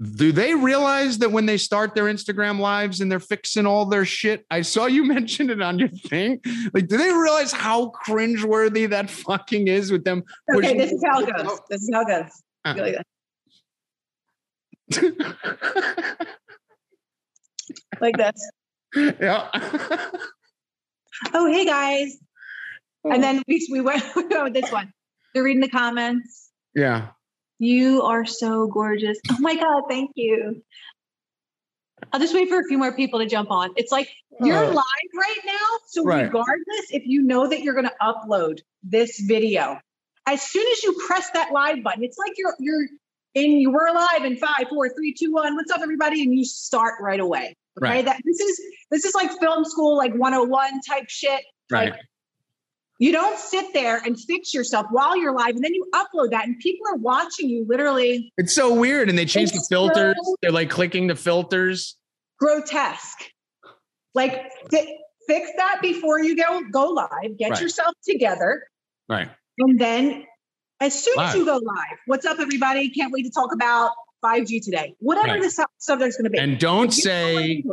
do they realize that when they start their Instagram lives and they're fixing all their shit? I saw you mention it on your thing. Like, do they realize how cringeworthy that fucking is with them? okay pushing- this is how it goes this is how it goes Uh. Go like this yeah. oh hey guys, and then we we went, we went with this one. They're reading the comments. Yeah. You are so gorgeous. Oh my god, thank you. I'll just wait for a few more people to jump on. It's like you're Oh. live right now. So Right. regardless, if you know that you're going to upload this video, as soon as you press that live button, it's like you're you're in you were live in five, four, three, two, one. What's up, everybody? And you start right away. Okay. Right. That this is this is like film school, like 101 type shit. Right. Like, you don't sit there and fix yourself while you're live and then you upload that and people are watching you literally It's so weird. And they change the filters. so- They're like clicking the filters. grotesque. Like fi- fix that before you go go live. Get Right. yourself together, Right. and then as soon Live. as you go live, what's up, everybody? Can't wait to talk about 5G today. Whatever Right. the sub- subject's going to be. And don't If you know what say,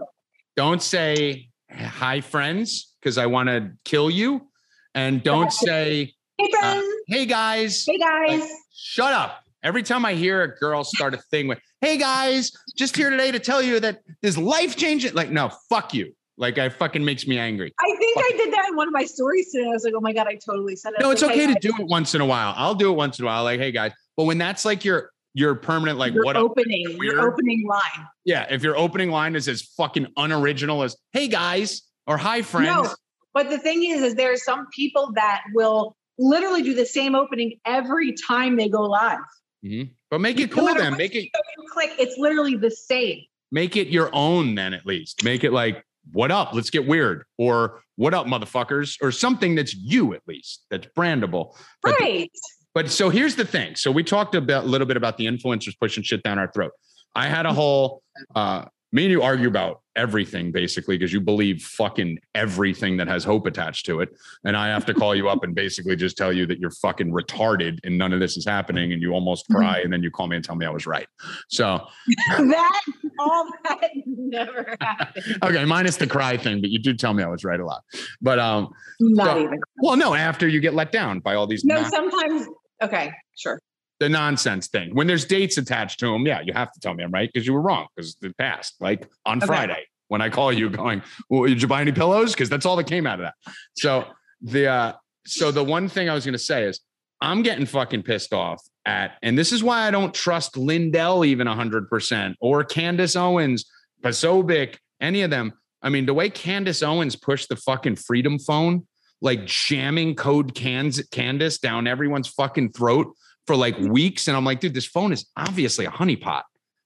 don't say hi friends, because I want to kill you. And don't say, Hey uh, friends. hey guys, hey guys. like, shut up. Every time I hear a girl start a thing with, hey guys, just here today to tell you that this life changing, like, no, fuck you. Like, I fucking makes me angry. I think I did that in one of my stories today. I was like, oh my god, I totally said it. No, it's like, okay hey, to do it once in a while. I'll do it once in a while. Like, hey guys. But when that's like your your permanent, like your what opening, your opening line. Yeah. If your opening line is as fucking unoriginal as hey guys or hi friends. No, but the thing is, is there are some people that will literally do the same opening every time they go live. Mhm. But make it cool then. Make it you click, it's literally the same. make it your own then at least. Make it like, what up? Let's get weird. Or what up, motherfuckers? Or something that's you at least, that's brandable. But Right. But so here's the thing. So we talked about a little bit about the influencers pushing shit down our throat. I had a whole uh me and you argue about everything basically because you believe fucking everything that has hope attached to it. And I have to call you up and basically just tell you that you're fucking retarded and none of this is happening and you almost cry and then you call me and tell me I was right. So that all that never happened. okay, minus the cry thing, but you do tell me I was right a lot. But um Not So- even. well no, after you get let down by all these No, sometimes. Okay, sure. The nonsense thing. When there's dates attached to them, yeah, you have to tell me I'm right because you were wrong because it passed. Like on Okay. Friday when I call you going, well, did you buy any pillows? Because that's all that came out of that. So the uh, so the one thing I was gonna say is I'm getting fucking pissed off at, and this is why I don't trust Lindell even hundred percent or Candace Owens, Posobiec, any of them. I mean, the way Candace Owens pushed the fucking freedom phone, like jamming code cans Candace down everyone's fucking throat for like weeks. And I'm like, dude, this phone is obviously a honeypot.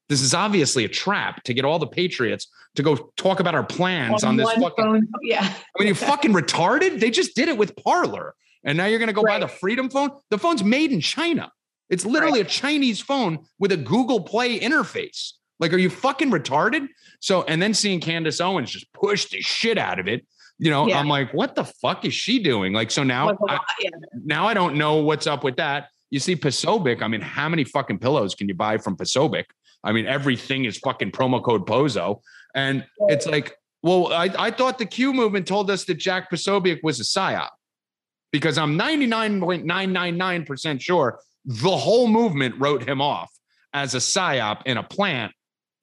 This is obviously a trap to get all the patriots to go talk about our plans on, this fucking. phone. Yeah. I mean, you fucking retarded. They just did it with Parler, and now you're gonna go buy the Freedom phone. The phone's made in China. It's literally a Chinese phone with a Google Play interface. Like, are you fucking retarded? So, and then seeing Candace Owens just push the shit out of it. You know, Yeah. I'm like, what the fuck is she doing? Like, so now, yeah. now I don't know what's up with that. You see Posobiec. I mean, how many fucking pillows can you buy from Posobiec? I mean, everything is fucking promo code Pozo. And it's like, well, I, I thought the Q movement told us that Jack Posobiec was a psyop because I'm 99.999% sure the whole movement wrote him off as a psyop in a plant.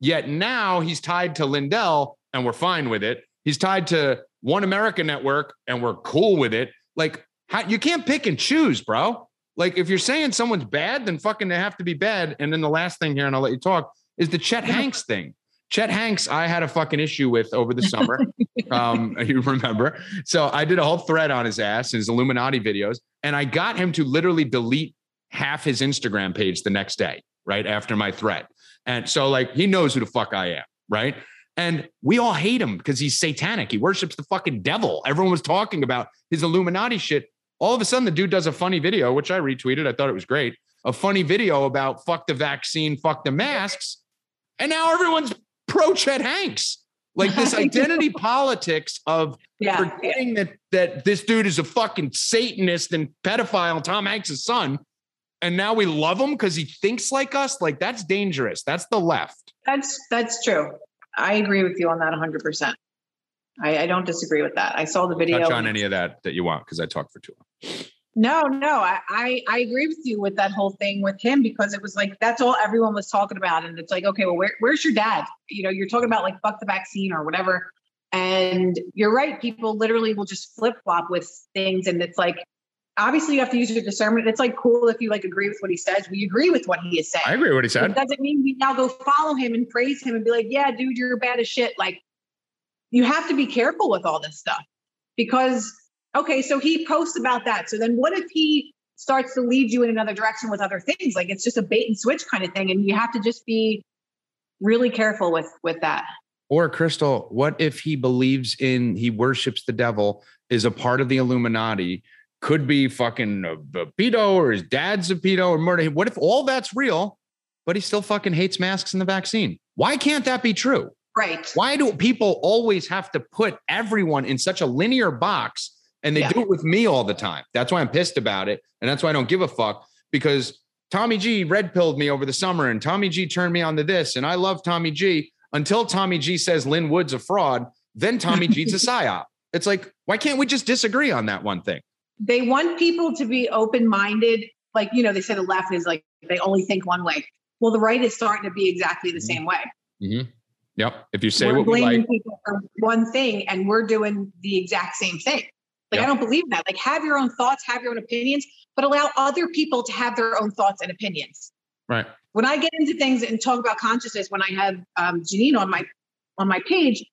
Yet now he's tied to Lindell and we're fine with it. He's tied to One America Network and we're cool with it. Like, how, you can't pick and choose, bro. Like, if you're saying someone's bad, then fucking they have to be bad. And then the last thing here, and I'll let you talk, is the Chet Hanks thing. Chet Hanks, I had a fucking issue with over the summer. um, you remember? So I did a whole thread on his ass and his Illuminati videos, and I got him to literally delete half his Instagram page the next day, right after my thread. And so, like, he knows who the fuck I am, right? And we all hate him because he's satanic. He worships the fucking devil. Everyone was talking about his Illuminati shit. All of a sudden, the dude does a funny video, which I retweeted. I thought it was great. A funny video about fuck the vaccine, fuck the masks. And now everyone's pro Chet Hanks. Like this identity politics of Yeah. yeah. forgetting that that this dude is a fucking Satanist and pedophile, Tom Hanks' son. And now we love him because he thinks like us. Like that's dangerous. That's the left. That's that's true. I agree with you on that 100. I, I don't disagree with that. I saw the video. Touch on any of that that you want because I talked for too long. No, no, I, I I agree with you with that whole thing with him because it was like that's all everyone was talking about, and it's like, okay, well, where, where's your dad? You know, you're talking about like fuck the vaccine or whatever, And you're right, people literally will just flip flop with things. And it's like, obviously, you have to use your discernment. It's like cool if you like agree with what he says. We agree with what he is saying. I agree with what he said. It doesn't mean we now go follow him and praise him and be like, yeah, dude, you're bad as shit. Like, you have to be careful with all this stuff because, okay, so he posts about that. So then what if he starts to lead you in another direction with other things? Like, it's just a bait and switch kind of thing. And you have to just be really careful with with that. Or Krystal, what if he believes in he worships the devil, is a part of the Illuminati, could be fucking a, a pedo or his dad's a pedo or murder? What if all that's real, but he still fucking hates masks and the vaccine? Why can't that be true? Right. Why do people always have to put everyone in such a linear box and they Yeah. do it with me all the time? That's why I'm pissed about it. And that's why I don't give a fuck because Tommy G red pilled me over the summer and Tommy G turned me on to this. And I love Tommy G until Tommy G says Lin Wood's a fraud. Then Tommy G's a psyop. It's like, why can't we just disagree on that one thing? They want people to be open minded. Like, you know, they say the left is like, they only think one way. Well, the right is starting to be exactly the mm-hmm. same way. Mm-hmm. Yep. If you say we're what we blaming like, people for one thing and we're doing the exact same thing. Like, Yeah. I don't believe that. Like, have your own thoughts, have your own opinions, but allow other people to have their own thoughts and opinions. right? when I get into things and talk about consciousness, when I have um, Janine on my on my page,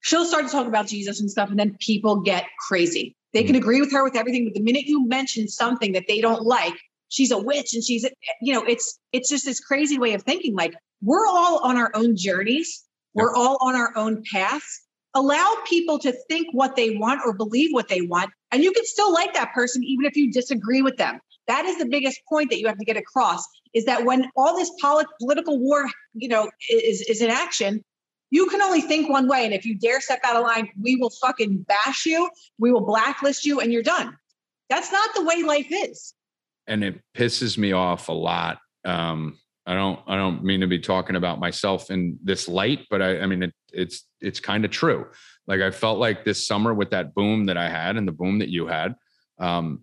she'll start to talk about Jesus and stuff, and then people get crazy. They can agree with her with everything, but the minute you mention something that they don't like, she's a witch, and she's you know, it's it's just this crazy way of thinking. Like we're all on our own journeys, we're all on our own paths. Allow people to think what they want or believe what they want, and you can still like that person even if you disagree with them. That is the biggest point that you have to get across is that when all this polit- political war, you know, is is in action, you can only think one way. And if you dare step out of line, we will fucking bash you, we will blacklist you, and you're done. That's not the way life is. and it pisses me off a lot. Um, I don't I don't mean to be talking about myself in this light, but I, I mean it, it's it's kind of true. Like I felt like this summer with that boom that I had and the boom that you had, um,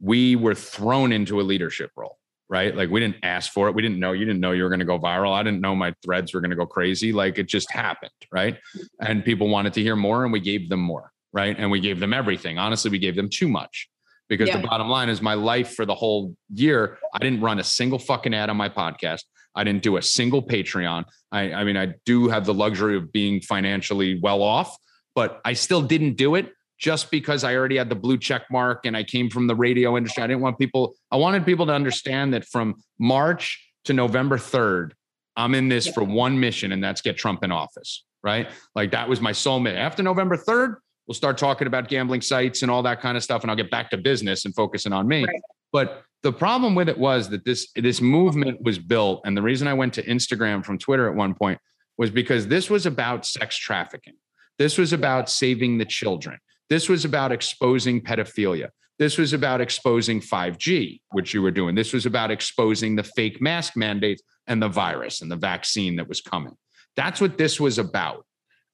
we were thrown into a leadership role, right? Like we didn't ask for it. We didn't know you didn't know you were going to go viral. I didn't know my threads were going to go crazy. Like it just happened, right? And people wanted to hear more, and we gave them more, right? And we gave them everything. Honestly, we gave them too much because Yeah. the bottom line is my life for the whole year i didn't run a single fucking ad on my podcast. I didn't do a single patreon. I, I mean i do have the luxury of being financially well off but i still didn't do it just because i already had the blue check mark and i came from the radio industry. I didn't want people i wanted people to understand that from march to november 3rd i'm in this for one mission and that's get trump in office right? Like that was my sole mission after november 3rd we'll start talking about gambling sites and all that kind of stuff and i'll get back to business and focusing on me. Right. but the problem with it was that this this movement was built and the reason i went to instagram from twitter at one point was because this was about sex trafficking. This was about saving the children. This was about exposing pedophilia. This was about exposing 5g which you were doing. This was about exposing the fake mask mandates and the virus and the vaccine that was coming. That's what this was about.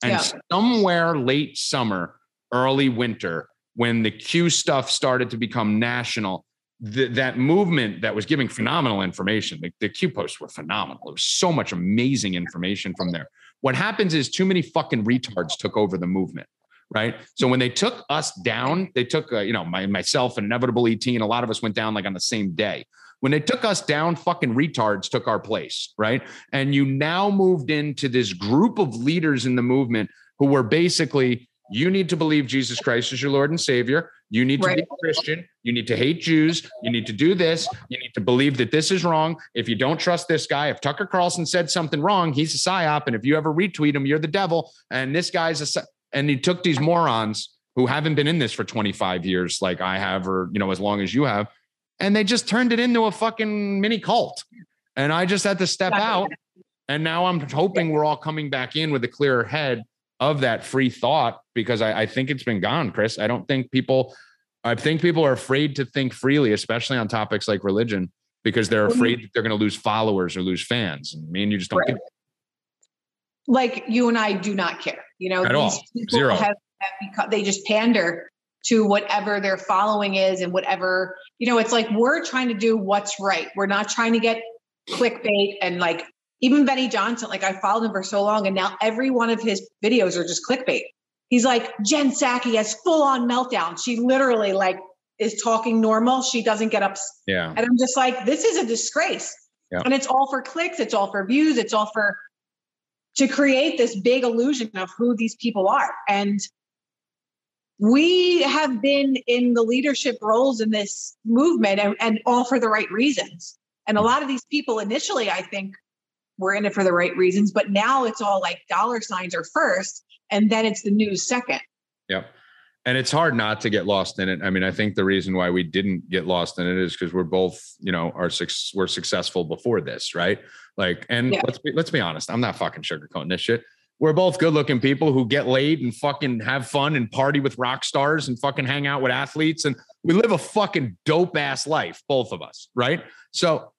And Yeah. somewhere late summer early winter when the q stuff started to become national th- that movement that was giving phenomenal information the, the q posts were phenomenal. There was so much amazing information from there. What happens is too many fucking retards took over the movement right? So when they took us down they took uh, you know my, myself and inevitable et and a lot of us went down like on the same day. When they took us down fucking retards took our place right? And you now moved into this group of leaders in the movement who were basically you need to believe Jesus Christ is your Lord and Savior. You need to be a Christian. You need to hate Jews. You need to do this. You need to believe that this is wrong. If you don't trust this guy, if Tucker Carlson said something wrong, he's a psyop. And if you ever retweet him, you're the devil. And this guy's a psy- and he took these morons who haven't been in this for 25 years, like I have, or you know, as long as you have, and they just turned it into a fucking mini cult. And I just had to step out. And now I'm hoping we're all coming back in with a clearer head of that free thought because I, I think it's been gone, Chris. I don't think people, I think people are afraid to think freely, especially on topics like religion, because they're afraid that they're going to lose followers or lose fans. And me and you just don't Right. like you and I do not care. You know, At all. people Zero. have, have become, they just pander to whatever their following is and whatever, you know, it's like we're trying to do what's right. We're not trying to get clickbait and like even Benny Johnson, like I followed him for so long and now every one of his videos are just clickbait. He's like, Jen Psaki has full on meltdown. She literally like is talking normal. She doesn't get up. Yeah. And I'm just like, this is a disgrace. Yeah. And it's all for clicks. It's all for views. It's all for to create this big illusion of who these people are. And we have been in the leadership roles in this movement and, and all for the right reasons. And a lot of these people initially, I think, were in it for the right reasons, but now it's all like dollar signs are first, and then it's the news second. Yep. And it's hard not to get lost in it. I mean, I think the reason why we didn't get lost in it is because we're both, you know, are six, we're successful before this, right? Like, and Yeah. let's be let's be honest. I'm not fucking sugarcoating this shit. We're both good-looking people who get laid and fucking have fun and party with rock stars and fucking hang out with athletes, and we live a fucking dope ass life, both of us, right? So,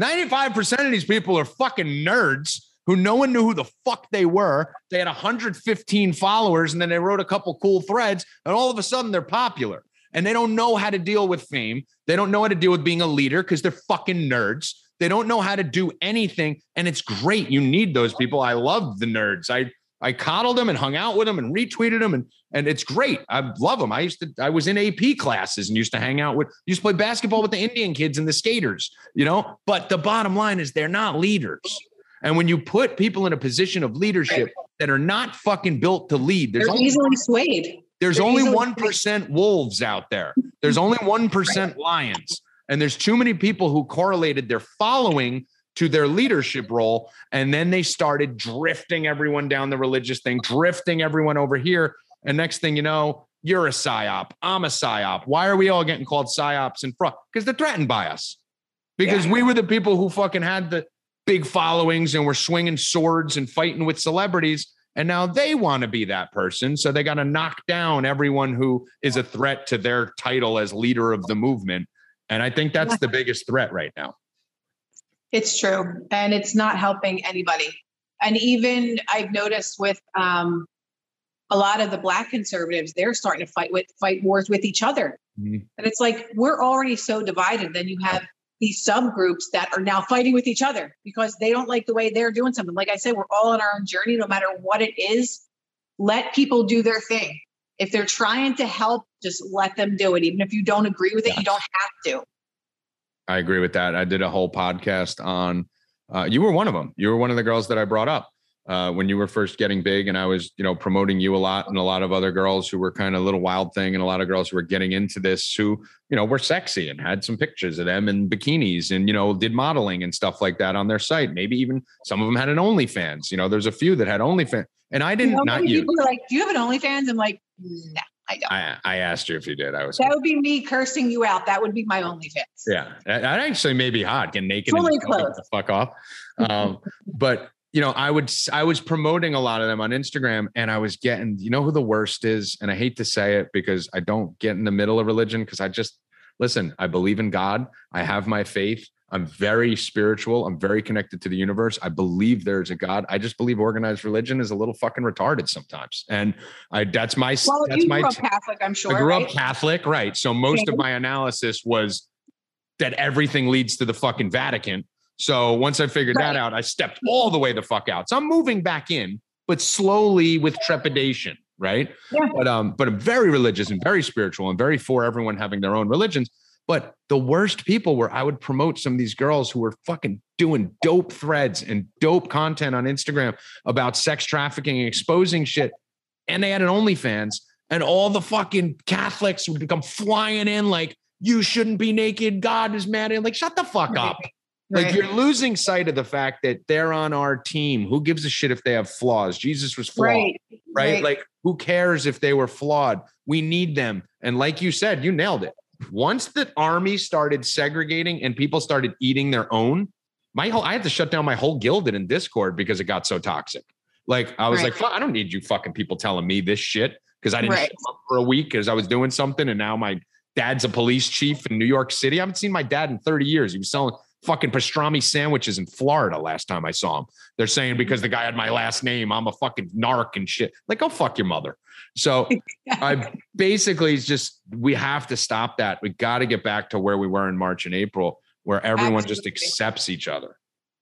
95% of these people are fucking nerds who no one knew who the fuck they were. They had 115 followers and then they wrote a couple cool threads and all of a sudden they're popular and they don't know how to deal with fame. They don't know how to deal with being a leader because they're fucking nerds. They don't know how to do anything and it's great. You need those people. I love the nerds. I I coddled them and hung out with them and retweeted them and and it's great. I love them. I used to I was in AP classes and used to hang out with used to play basketball with the Indian kids and the skaters, you know? But the bottom line is they're not leaders. And when you put people in a position of leadership that are not fucking built to lead, there's They're only easily swayed. there's they're only one percent wolves out there. There's only one percent lions, and there's too many people who correlated their following to their leadership role, and then they started drifting everyone down the religious thing, drifting everyone over here, and next thing you know, you're a psyop. I'm a psyop. Why are we all getting called psyops and fraud? Because they're threatened by us. Because Yeah. we were the people who fucking had the big followings and were swinging swords and fighting with celebrities. And now they want to be that person. So they got to knock down everyone who is a threat to their title as leader of the movement. And I think that's the biggest threat right now. It's true. And it's not helping anybody. And even I've noticed with um, a lot of the black conservatives, they're starting to fight with fight wars with each other. Mhm. And it's like we're already so divided. Then you have these subgroups that are now fighting with each other because they don't like the way they're doing something. Like I said, we're all on our own journey, no matter what it is. Let people do their thing. If they're trying to help, just let them do it. Even if you don't agree with it, you don't have to. I agree with that. I did a whole podcast on, uh, you were one of them. You were one of the girls that I brought up. Uh, when you were first getting big, and I was, you know, promoting you a lot, and a lot of other girls who were kind of a little wild thing, and a lot of girls who were getting into this, who, you know, were sexy and had some pictures of them in bikinis, and you know, did modeling and stuff like that on their site. Maybe even some of them had an OnlyFans. You know, there's a few that had OnlyFans, and I didn't, You know, not you. People are like, "Do you have an OnlyFans?" I'm like, "No, I don't." I, I asked you if you did. I was, that would be me cursing you out. That would be my only OnlyFans. yeah, that actually may be hot. Get naked Fully and the fuck off. Um, but you know, I would I was promoting a lot of them on Instagram, and I was getting. You know who the worst is, and I hate to say it because I don't get in the middle of religion because I just listen. I believe in God. I have my faith. I'm very spiritual. I'm very connected to the universe. I believe there's a God. I just believe organized religion is a little fucking retarded sometimes, and I that's my Well, that's my grew up Catholic, I'm sure. I grew right? up Catholic, right? So most of my analysis was that everything leads to the fucking Vatican. So once I figured that out, I stepped all the way the fuck out. So I'm moving back in, but slowly with trepidation, right? Yeah. But um, but I'm very religious and very spiritual and very for everyone having their own religions. But the worst people were I would promote some of these girls who were fucking doing dope threads and dope content on Instagram about sex trafficking and exposing shit. And they had an OnlyFans, and all the fucking Catholics would become flying in like, you shouldn't be naked. God is mad. And like, shut the fuck Right. Like you're losing sight of the fact that they're on our team. Who gives a shit if they have flaws? Jesus was flawed right. right? Like, who cares if they were flawed? We need them. And like you said, you nailed it. Once the army started segregating and people started eating their own, my whole I had to shut down my whole Gilded in Discord because it got so toxic. Like I was Right. like, I don't need you fucking people telling me this shit because I didn't Right. show up for a week because I was doing something, and now my dad's a police chief in New York City. I haven't seen my dad in 30 years. He was selling fucking pastrami sandwiches in Florida last time I saw him. They're saying because the guy had my last name, I'm a fucking narc and shit. Like, go fuck your mother. So I basically just we have to stop that. We got to get back to where we were in March and April, where everyone just accepts each other.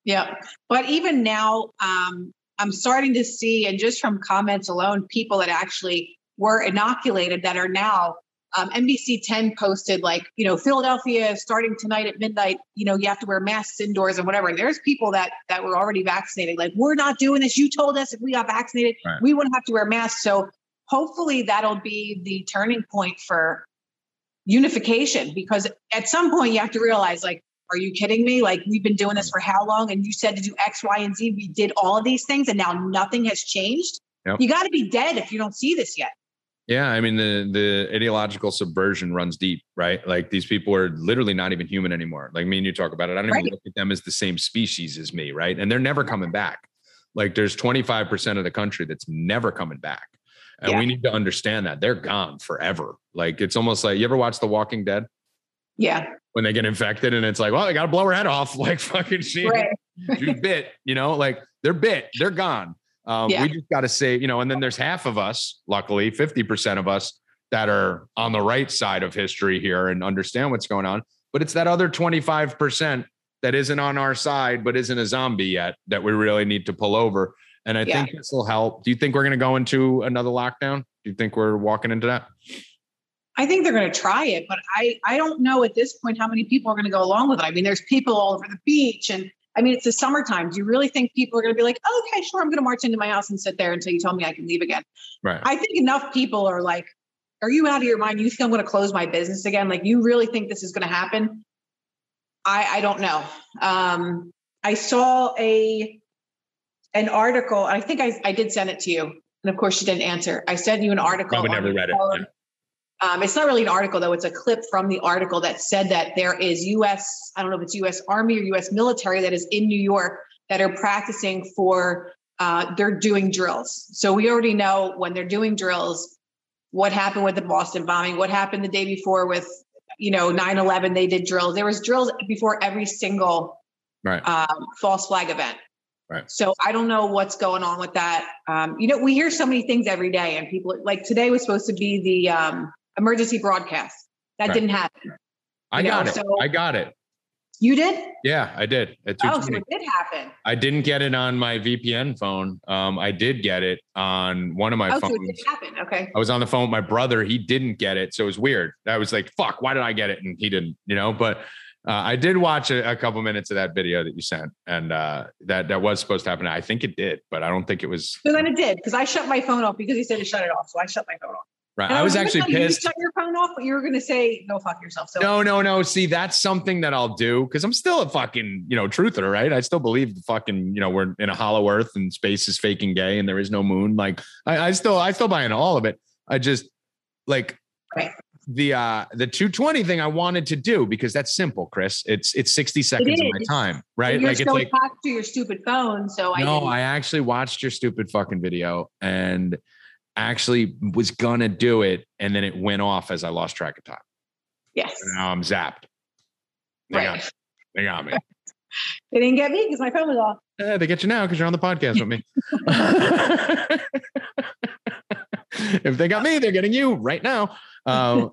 Yeah. But even now, um, I'm starting to see, and just from comments alone, people that actually were inoculated that are now um, NBC 10 posted like, you know, Philadelphia starting tonight at midnight, you know, you have to wear masks indoors and whatever. And there's people that that were already vaccinated. Like, we're not doing this. You told us if we got vaccinated, Right. we wouldn't have to wear masks. So hopefully that'll be the turning point for unification because at some point you have to realize like are you kidding me like we've been doing this for how long and you said to do x y and z we did all of these things and now nothing has changed Yep. you got to be dead if you don't see this yet Yeah, I mean the the ideological subversion runs deep, right? Like these people are literally not even human anymore. Like me and you talk about it. I don't Right. even look at them as the same species as me, right? And they're never coming back. Like there's 25% of the country that's never coming back. And Yeah. we need to understand that they're gone forever. Like it's almost like you ever watch The Walking Dead yeah when they get infected and it's like, well, they gotta blow her head off. Like fucking she, right she bit, you know, like they're bit, they're gone. Um, Yeah. We just got to say, you know, and then there's half of us, luckily, 50% of us that are on the right side of history here and understand what's going on. But it's that other 25% that isn't on our side, but isn't a zombie yet that we really need to pull over. And I Yeah. think this will help. Do you think we're going to go into another lockdown? Do you think we're walking into that? i think they're going to try it but i i don't know at this point how many people are going to go along with it i mean there's people all over the beach and i mean it's the summertime do you really think people are going to be like okay sure i'm going to march into my house and sit there until you tell me i can leave again Right. I think enough people are like, are you out of your mind? You think I'm going to close my business again? Like, you really think this is going to happen? I, I don't know. Um, I saw a an article. I think I, I did send it to you, and of course you didn't answer. I sent you an article. Probably never read it, phone. Um, it's not really an article though; it's a clip from the article that said that there is U.S. I don't know if it's U.S. Army or U.S. military that is in New York that are practicing for. Uh, they're doing drills, so we already know when they're doing drills what happened with the Boston bombing, what happened the day before with you know 9/11. They did drills. There was drills before every single Right. um, false flag event. Right. So I don't know what's going on with that. Um, you know, we hear so many things every day, and people like today was supposed to be the um, emergency broadcast. That Right. didn't happen. I You know, got it. so- I got it. You did? Yeah, I did. Oh, so it did happen. I didn't get it on my VPN phone. Um, I did get it on one of my oh, so phones. it did happen. Okay. I was on the phone with my brother. He didn't get it. So it was weird. I was like, fuck, why did I get it? And he didn't, you know, but uh, I did watch a, a couple minutes of that video that you sent and uh, that, that was supposed to happen. I think it did, but I don't think it was So then it did because I shut my phone off because he said to shut it off. So I shut my phone off. Right. And I was actually tell you pissed. shut your phone off, but you were going to say go fuck yourself. So No, no, no. See, that's something that I'll do because I'm still a fucking, you know, truther, right? I still believe the fucking, you know, we're in a hollow earth and space is faking gay and there is no moon. Like I, I still, I still buy into all of it. I just like Right. the uh the 220 thing I wanted to do because that's simple, Chris. It's it's 60 seconds of my time, right? you're Like it's like attached to your stupid phone. So I no, didn't- I actually watched your stupid fucking video and actually was gonna do it, and then it went off as I lost track of time. yes. And now I'm zapped. They got, Right. they got me. They didn't get me because my phone was off. Eh, they get you now because you're on the podcast with me. if they got me, they're getting you right now. Um,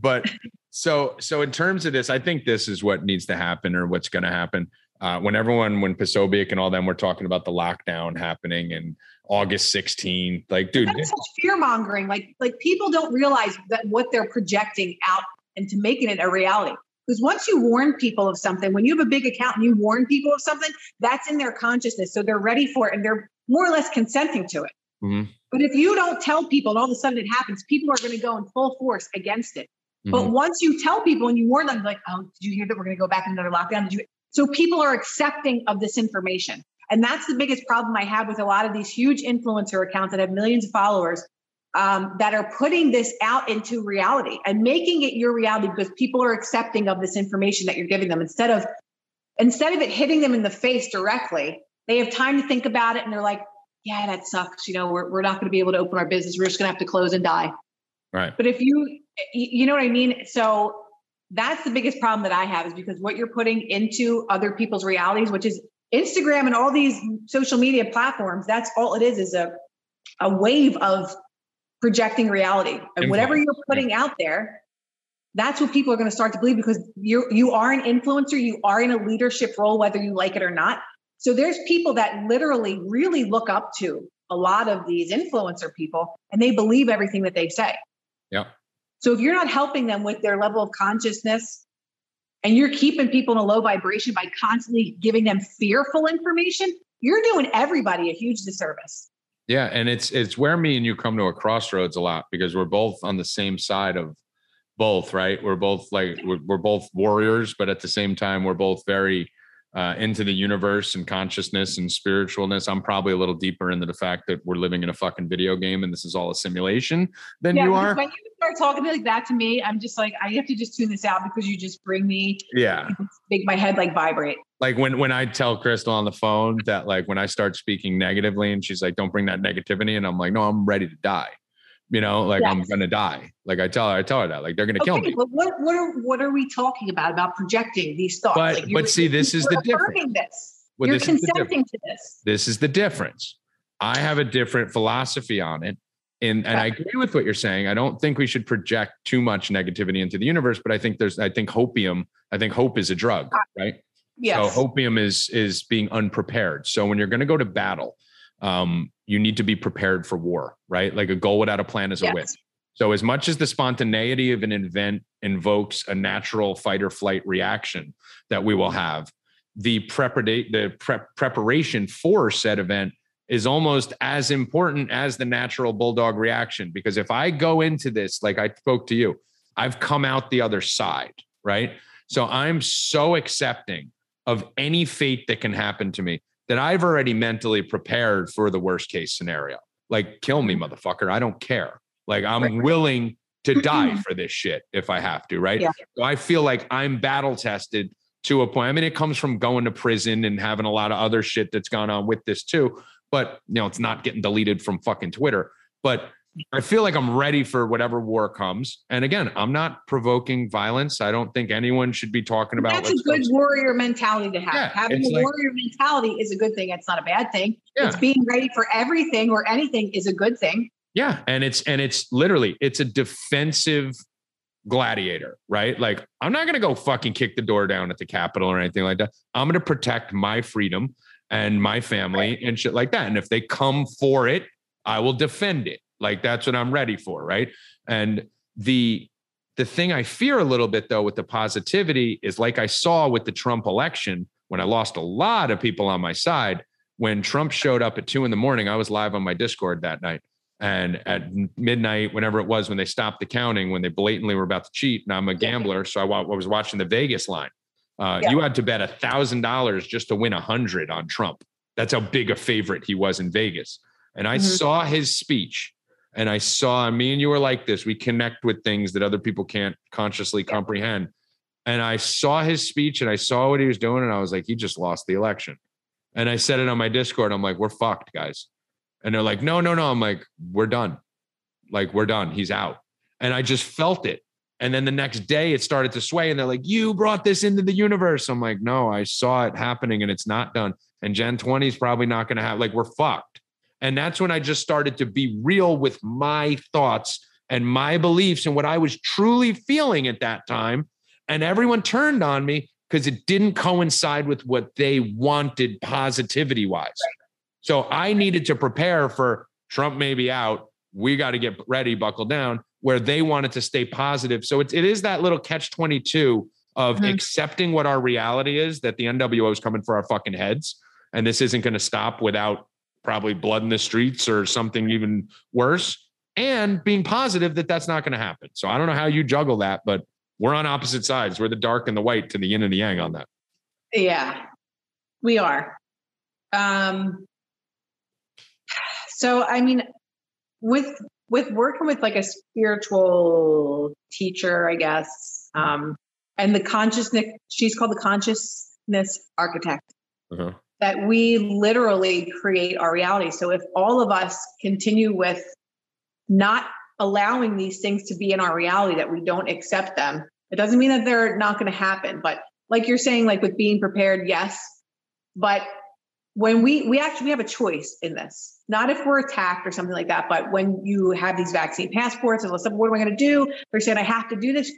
but so so in terms of this, I think this is what needs to happen or what's going to happen. Uh, when everyone, when Posobiec and all them were talking about the lockdown happening and August 16th, like, dude, That's such fear mongering. Like, like people don't realize that what they're projecting out into making it a reality. Because once you warn people of something, when you have a big account and you warn people of something, that's in their consciousness. So they're ready for it and they're more or less consenting to it. Mhm. But if you don't tell people and all of a sudden it happens, people are going to go in full force against it. But Mhm. once you tell people and you warn them, like, oh, did you hear that we're going to go back into another lockdown? Did you? So people are accepting of this information. And that's the biggest problem I have with a lot of these huge influencer accounts that have millions of followers um, that are putting this out into reality and making it your reality because people are accepting of this information that you're giving them instead of instead of it hitting them in the face directly. They have time to think about it and they're like, yeah, that sucks. You know, we're, we're not going to be able to open our business. We're just going to have to close and die. right. But if you, you know what I mean? So that's the biggest problem that I have is because what you're putting into other people's realities, which is Instagram and all these social media platforms, that's all it is, is a, a wave of projecting reality. And whatever you're putting out there, that's what people are going to start to believe because you you are an influencer, you are in a leadership role, whether you like it or not. So there's people that literally really look up to a lot of these influencer people and they believe everything that they say. Yeah. So if you're not helping them with their level of consciousness and you're keeping people in a low vibration by constantly giving them fearful information, you're doing everybody a huge disservice. Yeah, and it's it's where me and you come to a crossroads a lot because we're both on the same side of both, right? We're both like we're, we're both warriors, but at the same time, we're both very uh, into the universe and consciousness and spiritualness. I'm probably a little deeper into the fact that we're living in a fucking video game and this is all a simulation than Yeah, you are. When you start talking like that to me, I'm just like, I have to just tune this out because you just bring me, Yeah. make my head like vibrate. Like when when I tell Krystal on the phone that like when I start speaking negatively and she's like, don't bring that negativity. And I'm like, no, I'm ready to die. You know, like I'm gonna die. Like I tell her, I tell her that. Like they're gonna kill me. but what what are what are we talking about? About projecting these thoughts? But- Like, but see, this is the difference. This. Well, you're this consenting to this. This is the difference. I have a different philosophy on it. And, and I agree with what you're saying. I don't think we should project too much negativity into the universe, but I think there's, I think hopium, I think hope is a drug, uh, right? Yes. So hopium is, is being unprepared. So when you're going to go to battle, um, you need to be prepared for war, right? Like a goal without a plan is a Yes. win. So as much as the spontaneity of an event invokes a natural fight or flight reaction that we will have, the prepara- the prep preparation for said event is almost as important as the natural bulldog reaction. Because if I go into this, like I spoke to you, I've come out the other side, right? So I'm so accepting of any fate that can happen to me that I've already mentally prepared for the worst case scenario. Like, kill me, motherfucker. I don't care. Like, I'm Right. willing to mm-hmm. die for this shit if I have to, right? Yeah. So I feel like I'm battle tested to a point. I mean, it comes from going to prison and having a lot of other shit that's gone on with this too. But you know, it's not getting deleted from fucking Twitter. But I feel like I'm ready for whatever war comes. And again, I'm not provoking violence. I don't think anyone should be talking about. That's a good warrior mentality to have. Yeah, Having a like- warrior mentality is a good thing. It's not a bad thing. Yeah. It's being ready for everything or anything is a good thing. Yeah, and it's and it's literally it's a defensive gladiator, right? Like I'm not going to go fucking kick the door down at the Capitol or anything like that. I'm going to protect my freedom and my family and shit like that. And if they come for it, I will defend it. Like that's what I'm ready for, right? And the the thing I fear a little bit though with the positivity is like I saw with the Trump election when I lost a lot of people on my side. When Trump showed up at two in the morning, I was live on my Discord that night. And at midnight, whenever it was, when they stopped the counting, when they blatantly were about to cheat, and I'm a gambler, so I was watching the Vegas line. Uh, Yeah. You had to bet a thousand dollars just to win a hundred on Trump. That's how big a favorite he was in Vegas. And I Mhm. saw his speech, and I saw me and you were like this. We connect with things that other people can't consciously comprehend. And I saw his speech, and I saw what he was doing, and I was like, he just lost the election. And I said it on my Discord. I'm like, we're fucked, guys. And they're like, no, no, no. I'm like, we're done. Like, we're done. He's out. And I just felt it. And then the next day it started to sway. And they're like, you brought this into the universe. I'm like, no, I saw it happening and it's not done. And Gen 20 is probably not going to have, like, we're fucked. And that's when I just started to be real with my thoughts and my beliefs and what I was truly feeling at that time. And everyone turned on me because it didn't coincide with what they wanted positivity wise. So I needed to prepare for Trump may be out. We got to get ready, buckle down, where they wanted to stay positive. So it, it is that little catch 22 of Mhm. accepting what our reality is that the NWO is coming for our fucking heads. And this isn't going to stop without probably blood in the streets or something even worse. And being positive that that's not going to happen. So I don't know how you juggle that, but we're on opposite sides. We're the dark and the white to the yin and the yang on that. Yeah, we are. Um, so I mean, with with working with like a spiritual teacher, I guess, um, and the consciousness, she's called the consciousness architect. Uh-huh. That we literally create our reality. So if all of us continue with not allowing these things to be in our reality, that we don't accept them, it doesn't mean that they're not going to happen. But like you're saying, like with being prepared, yes. But when we we actually we have a choice in this, not if we're attacked or something like that, but when you have these vaccine passports and stuff, what am I going to do? They're saying I have to do this.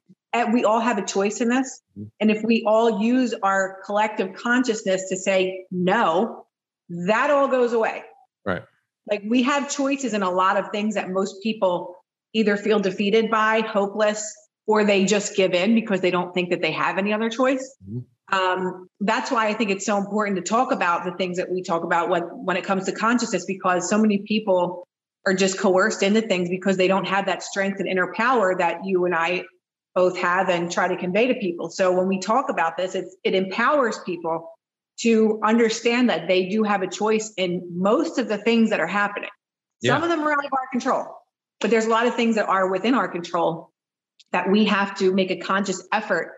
And we all have a choice in this. Mhm. And if we all use our collective consciousness to say no, that all goes away. Right. Like we have choices in a lot of things that most people either feel defeated by, hopeless, or they just give in because they don't think that they have any other choice. Mhm. Um, that's why I think it's so important to talk about the things that we talk about when, when it comes to consciousness, because so many people are just coerced into things because they don't have that strength and inner power that you and I both have and try to convey to people. So when we talk about this, it's, it empowers people to understand that they do have a choice in most of the things that are happening. Some of them are out of our control, but there's a lot of things that are within our control that we have to make a conscious effort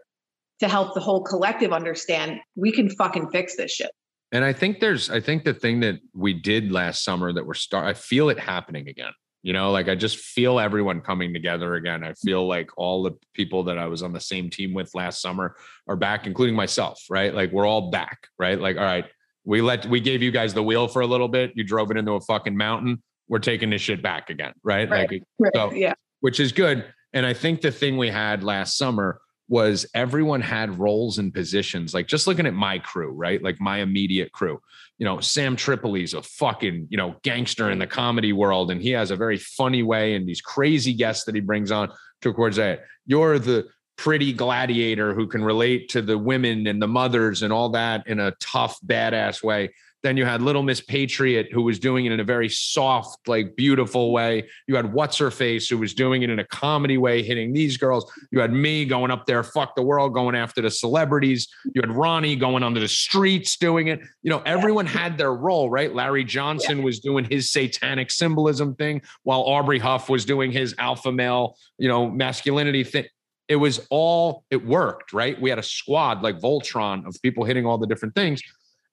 to help the whole collective understand we can fucking fix this shit. And I think there's, I think the thing that we did last summer that we're start, I feel it happening again. You know, like I just feel everyone coming together again. I feel like all the people that I was on the same team with last summer are back, including myself, right? Like we're all back, right? Like, all right, we let, we gave you guys the wheel for a little bit. You drove it into a fucking mountain. We're taking this shit back again, right? Right. Like, Right. So- yeah. which is good. And I think the thing we had last summer was everyone had roles and positions. Like just looking at my crew, right? Like my immediate crew. You know, Sam Tripoli's a fucking, you know, gangster in the comedy world. And he has a very funny way and these crazy guests that he brings on to that. You're the pretty gladiator who can relate to the women and the mothers and all that in a tough, badass way. Then you had Little Miss Patriot, who was doing it in a very soft, like beautiful way. You had What's Her Face, who was doing it in a comedy way, hitting these girls. You had me going up there, fuck the world, going after the celebrities. You had Ronnie going onto the streets doing it. You know, everyone had their role, right? Larry Johnson was doing his satanic symbolism thing, while Aubrey Huff was doing his alpha male, you know, masculinity thing. It was all, it worked, right? We had a squad like Voltron of people hitting all the different things.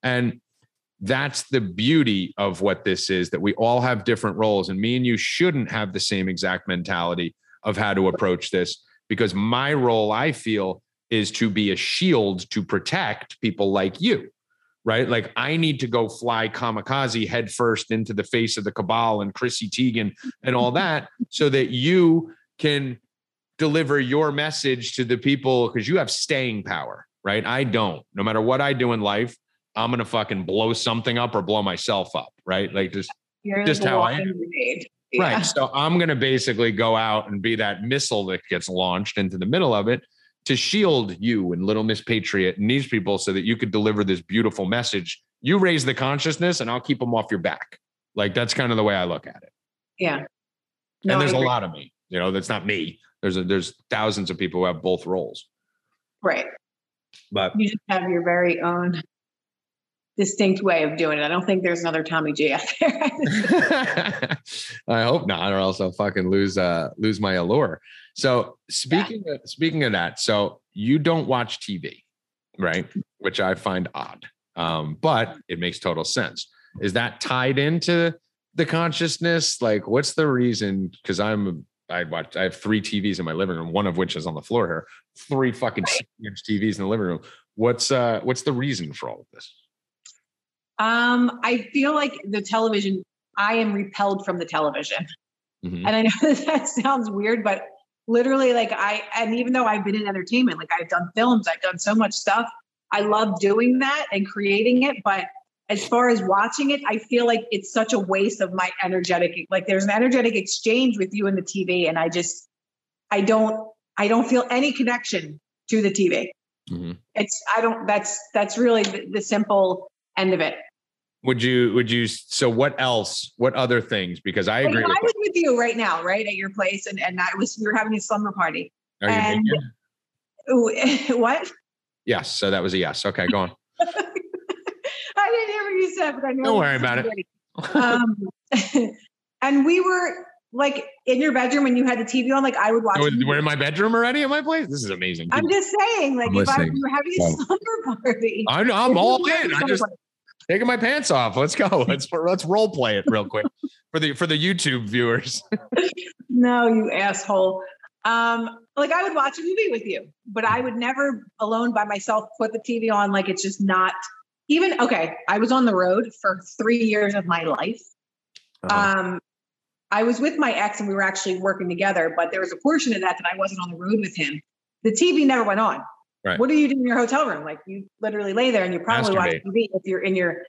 And that's the beauty of what this is that we all have different roles and me and you shouldn't have the same exact mentality of how to approach this because my role i feel is to be a shield to protect people like you right? Like i need to go fly kamikaze headfirst into the face of the cabal and chrissy teigen and all that so that you can deliver your message to the people because you have staying power right? I don't. No matter what i do in life I'm gonna fucking blow something up or blow myself up, right? Like just You're Just how I am. grenade. right. So I'm gonna basically go out and be that missile that gets launched into the middle of it to shield you and Little Miss Patriot and these people so that you could deliver this beautiful message. You raise the consciousness, and I'll keep them off your back. Like that's kind of the way I look at it. Yeah. No, and there's a lot of me. You know, that's not me. There's a, there's thousands of people who have both roles. Right. But You just have your very own distinct way of doing it. I don't think there's another Tommy G out there. I hope not, or else I'll fucking lose uh lose my allure. So speaking of speaking of that, so you don't watch TV, right? Which I find odd. Um, but it makes total sense. Is that tied into the consciousness? Like, what's the reason? Because I'm I watch I have three TVs in my living room, one of which is on the floor here. Three fucking inch TVs in the living room. What's uh what's the reason for all of this? Um, I feel like the television, I am repelled from the television. Mhm. And I know that, that sounds weird, but literally, like I, and even though I've been in entertainment, like I've done films, I've done so much stuff. I love doing that and creating it. But as far as watching it, I feel like it's such a waste of my energetic, like there's an energetic exchange with you and the TV. And I just, I don't, I don't feel any connection to the TV. Mhm. It's, I don't, that's, that's really the, the simple end of it. Would you would you so what else? What other things? Because I agree if with I was with you right now, right at your place, and and I was we were having a slumber party. Are you and- vegan? Ooh, what? Yes. So that was a yes. Okay, go on. I didn't hear what you said, but I know. Don't worry about it. it. Um, and we were like in your bedroom and you had the TV on. Like I would watch. Oh. We're in my bedroom already at my place. This is amazing. I'm just saying, like I'm if I, listening. we were having a Wow. slumber party. I'm, I'm all we were having in. a I slumber just party- taking my pants off. Let's go. Let's let's role play it real quick for the for the YouTube viewers. No, you asshole. Um, like I would watch a movie with you, but I would never alone by myself put the TV on. Like it's just not even okay. I was on the road for three years of my life. Uh-huh. Um, I was with my ex and we were actually working together, but there was a portion of that that I wasn't on the road with him. the TV never went on. Right. What do you do in your hotel room? Like you literally lay there and you probably watch TV if you're in your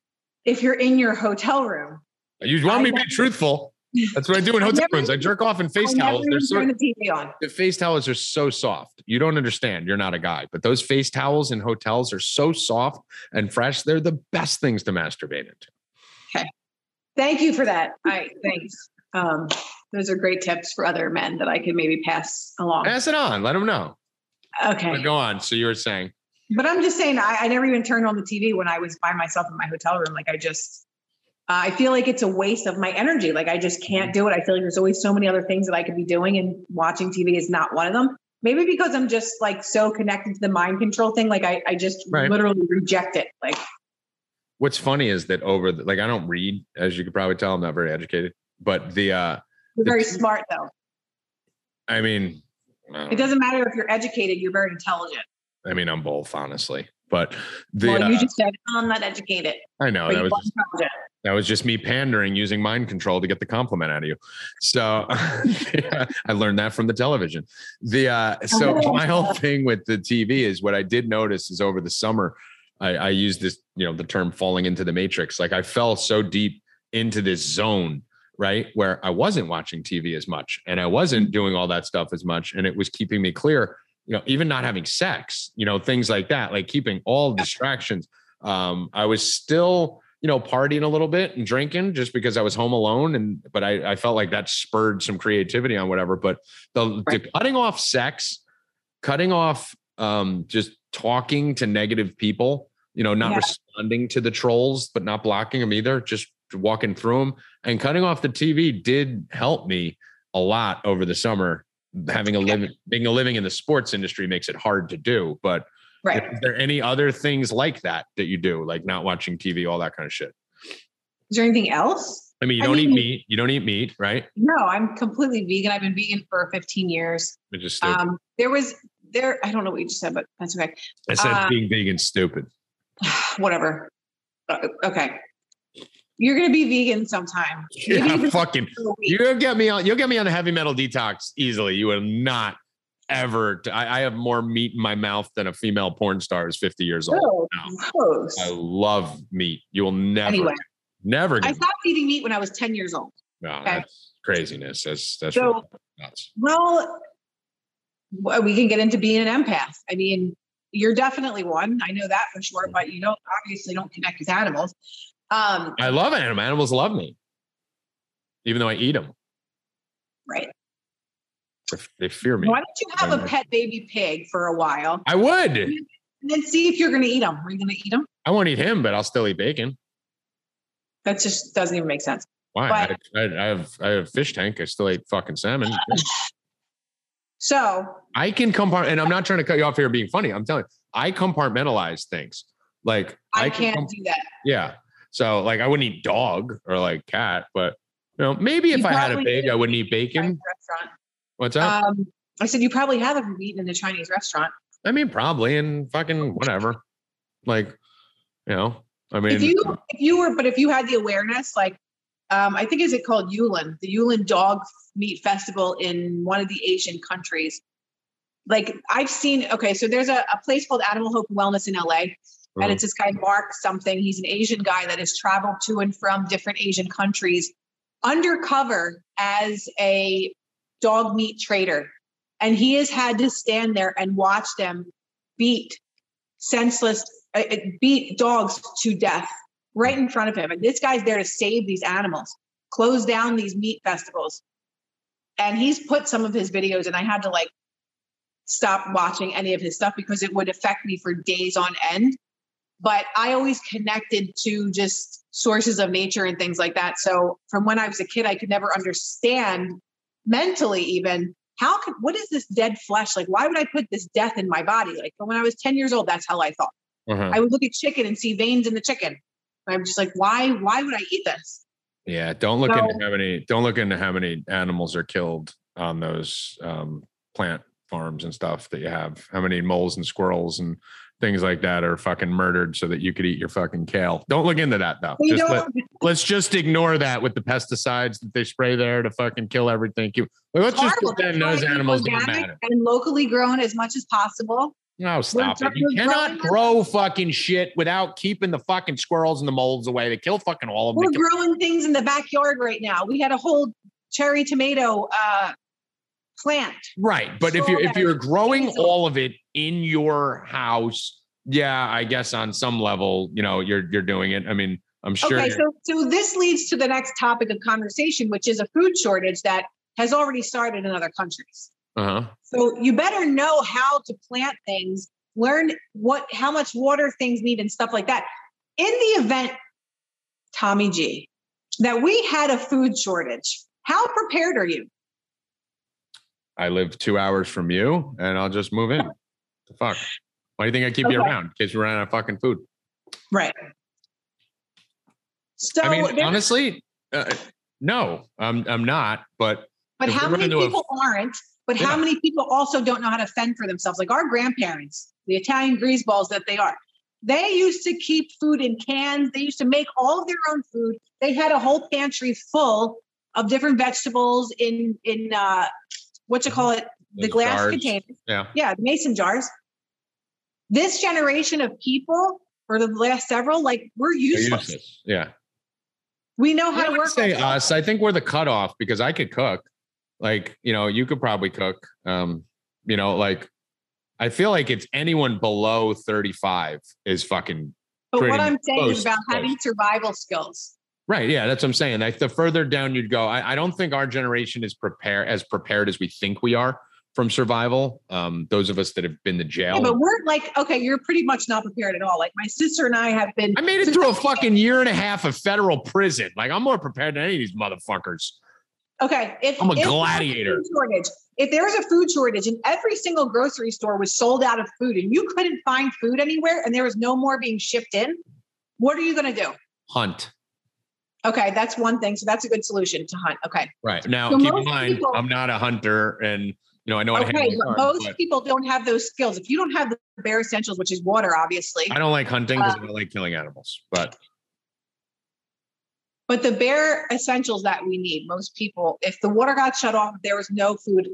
if you're in your hotel room. You want me to be truthful? That's what I do in hotel never- rooms. I jerk off in face I towels. They're so the TV on. the face towels are so soft. You don't understand. You're not a guy, but those face towels in hotels are so soft and fresh. They're the best things to masturbate into. Okay. Thank you for that. I thanks. Um, those are great tips for other men that I could maybe pass along. Pass it on. Let them know. Okay. But go on. So you were saying, But I'm just saying, I, I never even turned on the TV when I was by myself in my hotel room. Like I just, uh, I feel like it's a waste of my energy. Like I just can't do it. I feel like there's always so many other things that I could be doing, and watching TV is not one of them. Maybe because I'm just like so connected to the mind control thing. Like I, I just Right. literally reject it. Like what's funny is that over the, like I don't read, as you could probably tell, I'm not very educated. But the uh you're The very t- smart though. I mean uh, It doesn't matter if you're educated. You're very intelligent. I mean I'm both, honestly. But the well, uh, you just said I'm not educated. I know that was just, intelligent. that was just me pandering using mind control to get the compliment out of you. So I learned that from the television. The uh, so my whole thing with the TV is what I did notice is over the summer, I, I used this, you know, the term falling into the matrix. Like I fell so deep into this zone, right? Where I wasn't watching TV as much and I wasn't doing all that stuff as much. And it was keeping me clear, you know, even not having sex, you know, things like that, like keeping all distractions. Um, I was still, you know, partying a little bit and drinking just because I was home alone. And but I, I felt like that spurred some creativity on whatever. But the, the cutting off sex, cutting off um, just talking to negative people, you know, not Yeah. responding to the trolls, but not blocking them either, just walking through them and cutting off the TV did help me a lot over the summer. Having a living, being a living in the sports industry makes it hard to do. But Right. is there any other things like that that you do, like not watching TV, all that kind of shit? Is there anything else? I mean, you I don't eat mean- meat. You don't eat meat, right? No, I'm completely vegan. I've been vegan for 15 years. Which is stupid. Um, there was there. I don't know what you just said, but that's okay. I said uh, being vegan stupid. Whatever. Uh, okay. You're gonna be vegan sometime. Maybe Yeah, even fucking. for a week. You'll get me on. You'll get me on a heavy metal detox easily. You will not ever. T- I, I have more meat in my mouth than a female porn star is 50 years old. Oh, No. I love meat. You will never, Anyway. never I stopped eating meat when I was 10 years old. No, okay. that's craziness. That's that's So- nuts. Well, we can get into being an empath. I mean, you're definitely one. I know that for sure, mm-hmm. but you don't obviously don't connect with animals. Um, I love animals. Animals love me, even though I eat them. right. They fear me. Why don't you have a pet baby pig for a while I would. and then see if you're going to eat them? Are you going to eat them? I won't eat him, but I'll still eat bacon. That just doesn't even make sense. Why? But- I, I, I have I have fish tank. I still eat fucking salmon. So, I can compart, and I'm not trying to cut you off here being funny. I'm telling you, I compartmentalize things. Like I, can can't com- do that. yeah. So like I wouldn't eat dog or like cat, but you know maybe if You I had a pig, I wouldn't eat bacon. What's up? Um, I said you probably have if you've eaten in a Chinese restaurant. I mean, probably and fucking whatever. Like, you know, I mean, if you if you were, but if you had the awareness, like um, I think is it called Yulin, the Yulin Dog Meat Festival in one of the Asian countries. Like I've seen, okay, so there's a, a place called Animal Hope Wellness in LA, and Mhm. it's this guy Mark something. He's an Asian guy that has traveled to and from different Asian countries undercover as a dog meat trader, and he has had to stand there and watch them beat senseless uh, uh, beat dogs to death right in front of him. And this guy's there to save these animals, close down these meat festivals. And he's put some of his videos, and I had to like stop watching any of his stuff because it would affect me for days on end. But I always connected to just sources of nature and things like that. So from when I was a kid, I could never understand mentally even how could what is this dead flesh like why would i put this death in my body like when i was 10 years old that's how i thought uh-huh. I would look at chicken and see veins in the chicken. I'm just like, why? Why would I eat this? yeah. Don't look So- into how many. Don't look into how many animals are killed on those um, plant farms and stuff that you have. How many moles and squirrels and things like that are fucking murdered so that you could eat your fucking kale. Don't look into that though. We Just let, let's just ignore that with the pesticides that they spray there to fucking kill everything. You- Let's just pretend those why I eat animals don't matter. and locally grown as much as possible. No, stop it. You cannot grow fucking shit without keeping the fucking squirrels and the molds away. They kill fucking all of them. We're growing things in the backyard right now. We had a whole cherry tomato uh, plant. Right. But if you're if you're growing all of it in your house, yeah, I guess on some level, you know, you're you're doing it. I mean, I'm sure. Okay, so so this leads to the next topic of conversation, which is a food shortage that has already started in other countries. uh-huh. So you better know how to plant things, learn what how much water things need and stuff like that. In the event, Tommy G, that we had a food shortage, how prepared are you? I live two hours from you and I'll just move in. the fuck? Why do you think I keep you around? In case we run out of fucking food. Right. So I mean, honestly, uh, no, I'm I'm not, but But how many into a- people aren't? But how many people also don't know how to fend for themselves? Like our grandparents, the Italian greaseballs that they are. They used to keep food in cans. They used to make all of their own food. They had a whole pantry full of different vegetables in in uh what you call it, the those glass jars, containers. Yeah. Yeah, the mason jars. This generation of people, for the last several, like we're useless. useless. Yeah. We know I how to work. say us. I think we're the cutoff because I could cook. Like, you know, you could probably cook. Um, you know, like I feel like it's anyone below 35 is fucking But what I'm saying close, is about close. having survival skills. Right. Yeah, that's what I'm saying. Like the further down you'd go, I, I don't think our generation is prepared as prepared as we think we are from survival. Um, those of us that have been to jail. Yeah, but we're like, okay, you're pretty much not prepared at all. Like my sister and I have been. I made it through a fucking year and a half of federal prison. Like I'm more prepared than any of these motherfuckers. Okay, if I'm a if gladiator. food shortage, if there was a food shortage and every single grocery store was sold out of food and you couldn't find food anywhere and there was no more being shipped in, what are you going to do? Hunt. Okay, that's one thing. So that's a good solution to hunt. Okay, Right. Now, So keep in mind, people- I'm not a hunter and, you know, I know how to okay, most but people don't have those skills. If you don't have the bare essentials, which is water, obviously, I don't like hunting because Uh, I don't like killing animals. But But the bare essentials that we need, most people, if the water got shut off, there was no food,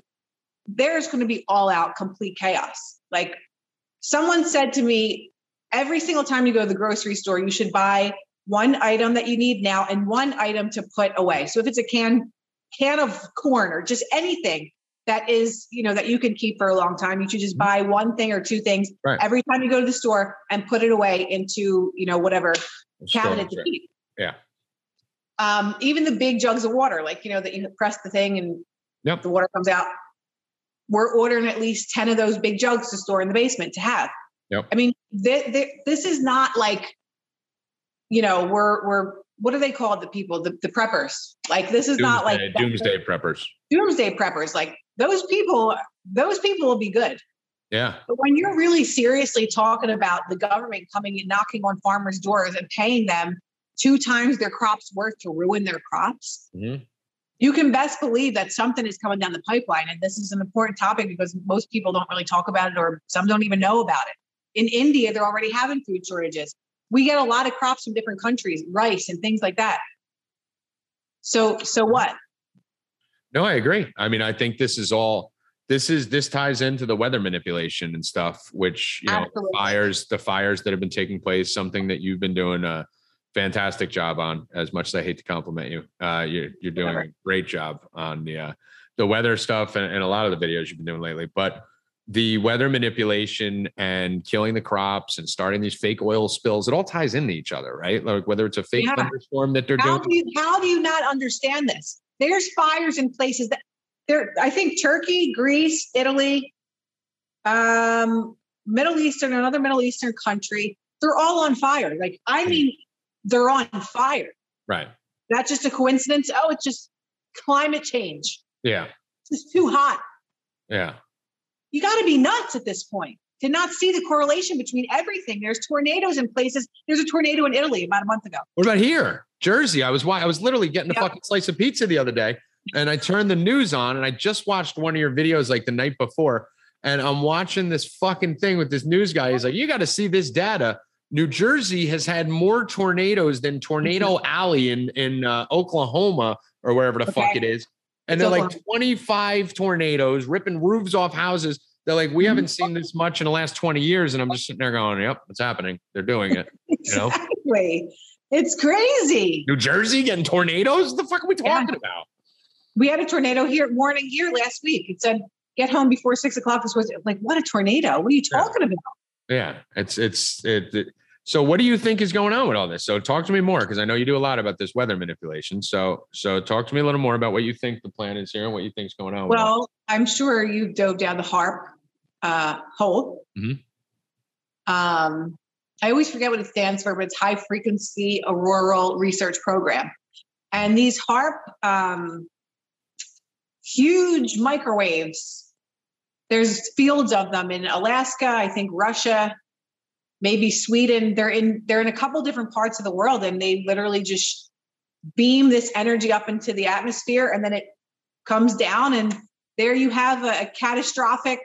there's going to be all out complete chaos. Like someone said to me, every single time you go to the grocery store, you should buy one item that you need now and one item to put away. So if it's a can can of corn or just anything that is, you know, that you can keep for a long time, you should just buy one thing or two things Right. every time you go to the store and put it away into, you know, whatever cabinet to keep. Yeah. Um, even the big jugs of water, like you know, that you press the thing and Yep. the water comes out. We're ordering at least 10 of those big jugs to store in the basement to have. Yep. I mean, th- th- this is not like, you know, we're we're what are they called? the people, the, the preppers? Like this is not like Doomsday, doomsday preppers. doomsday preppers. Like those people, those people will be good. Yeah. But when you're really seriously talking about the government coming and knocking on farmers' doors and paying them two times their crops worth to ruin their crops, Mhm. you can best believe that something is coming down the pipeline. And this is an important topic because most people don't really talk about it or some don't even know about it. In India, they're already having food shortages. We get a lot of crops from different countries, rice and things like that. So, so what? No, I agree. I mean, I think this is all this is this ties into the weather manipulation and stuff, which you know, Absolutely. fires, the fires that have been taking place, something that you've been doing a fantastic job on. As much as I hate to compliment you, uh, you're you're doing a great job on the uh, the weather stuff and, and a lot of the videos you've been doing lately. But the weather manipulation and killing the crops and starting these fake oil spills, it all ties into each other, right? Like whether it's a fake Yeah. thunderstorm that they're How doing. do you how do you not understand this? There's fires in places that there. I think Turkey, Greece, Italy, um, Middle Eastern, another Middle Eastern country. They're all on fire. Like I mean, they're on fire. right. Not just a coincidence. Oh, it's just climate change. Yeah. It's just too hot. Yeah. You got to be nuts at this point to not see the correlation between everything. There's tornadoes in places. There's a tornado in Italy about a month ago. What about here, Jersey? I was wa- I was literally getting a fucking slice of pizza the other day, and I turned the news on, and I just watched one of your videos like the night before, and I'm watching this fucking thing with this news guy. He's like, "You got to see this data." New Jersey has had more tornadoes than Tornado Alley in in uh, Oklahoma or wherever the fuck it is, and they're like 25 tornadoes ripping roofs off houses. They're like, we haven't seen this much in the last 20 years, and I'm just sitting there going, "Yep, it's happening. They're doing it." know? Exactly. It's crazy. New Jersey getting tornadoes? What the fuck are we Yeah. talking about? We had a tornado here warning here last week. It said, get home before six o'clock. This was like, what a tornado. What are you Yeah. talking about? Yeah, it's it's it, it- So, what do you think is going on with all this? So, talk to me more because I know you do a lot about this weather manipulation. So, so talk to me a little more about what you think the plan is here and what you think is going on. with Well, I'm sure you dove down the HAARP uh, hole. Mhm. Um, I always forget what it stands for, but it's High Frequency Auroral Research Program. And these HAARP, um, huge microwaves, there's fields of them in Alaska, I think Russia, maybe Sweden. They're in they're in a couple different parts of the world, and they literally just beam this energy up into the atmosphere, and then it comes down, and there you have a, a catastrophic,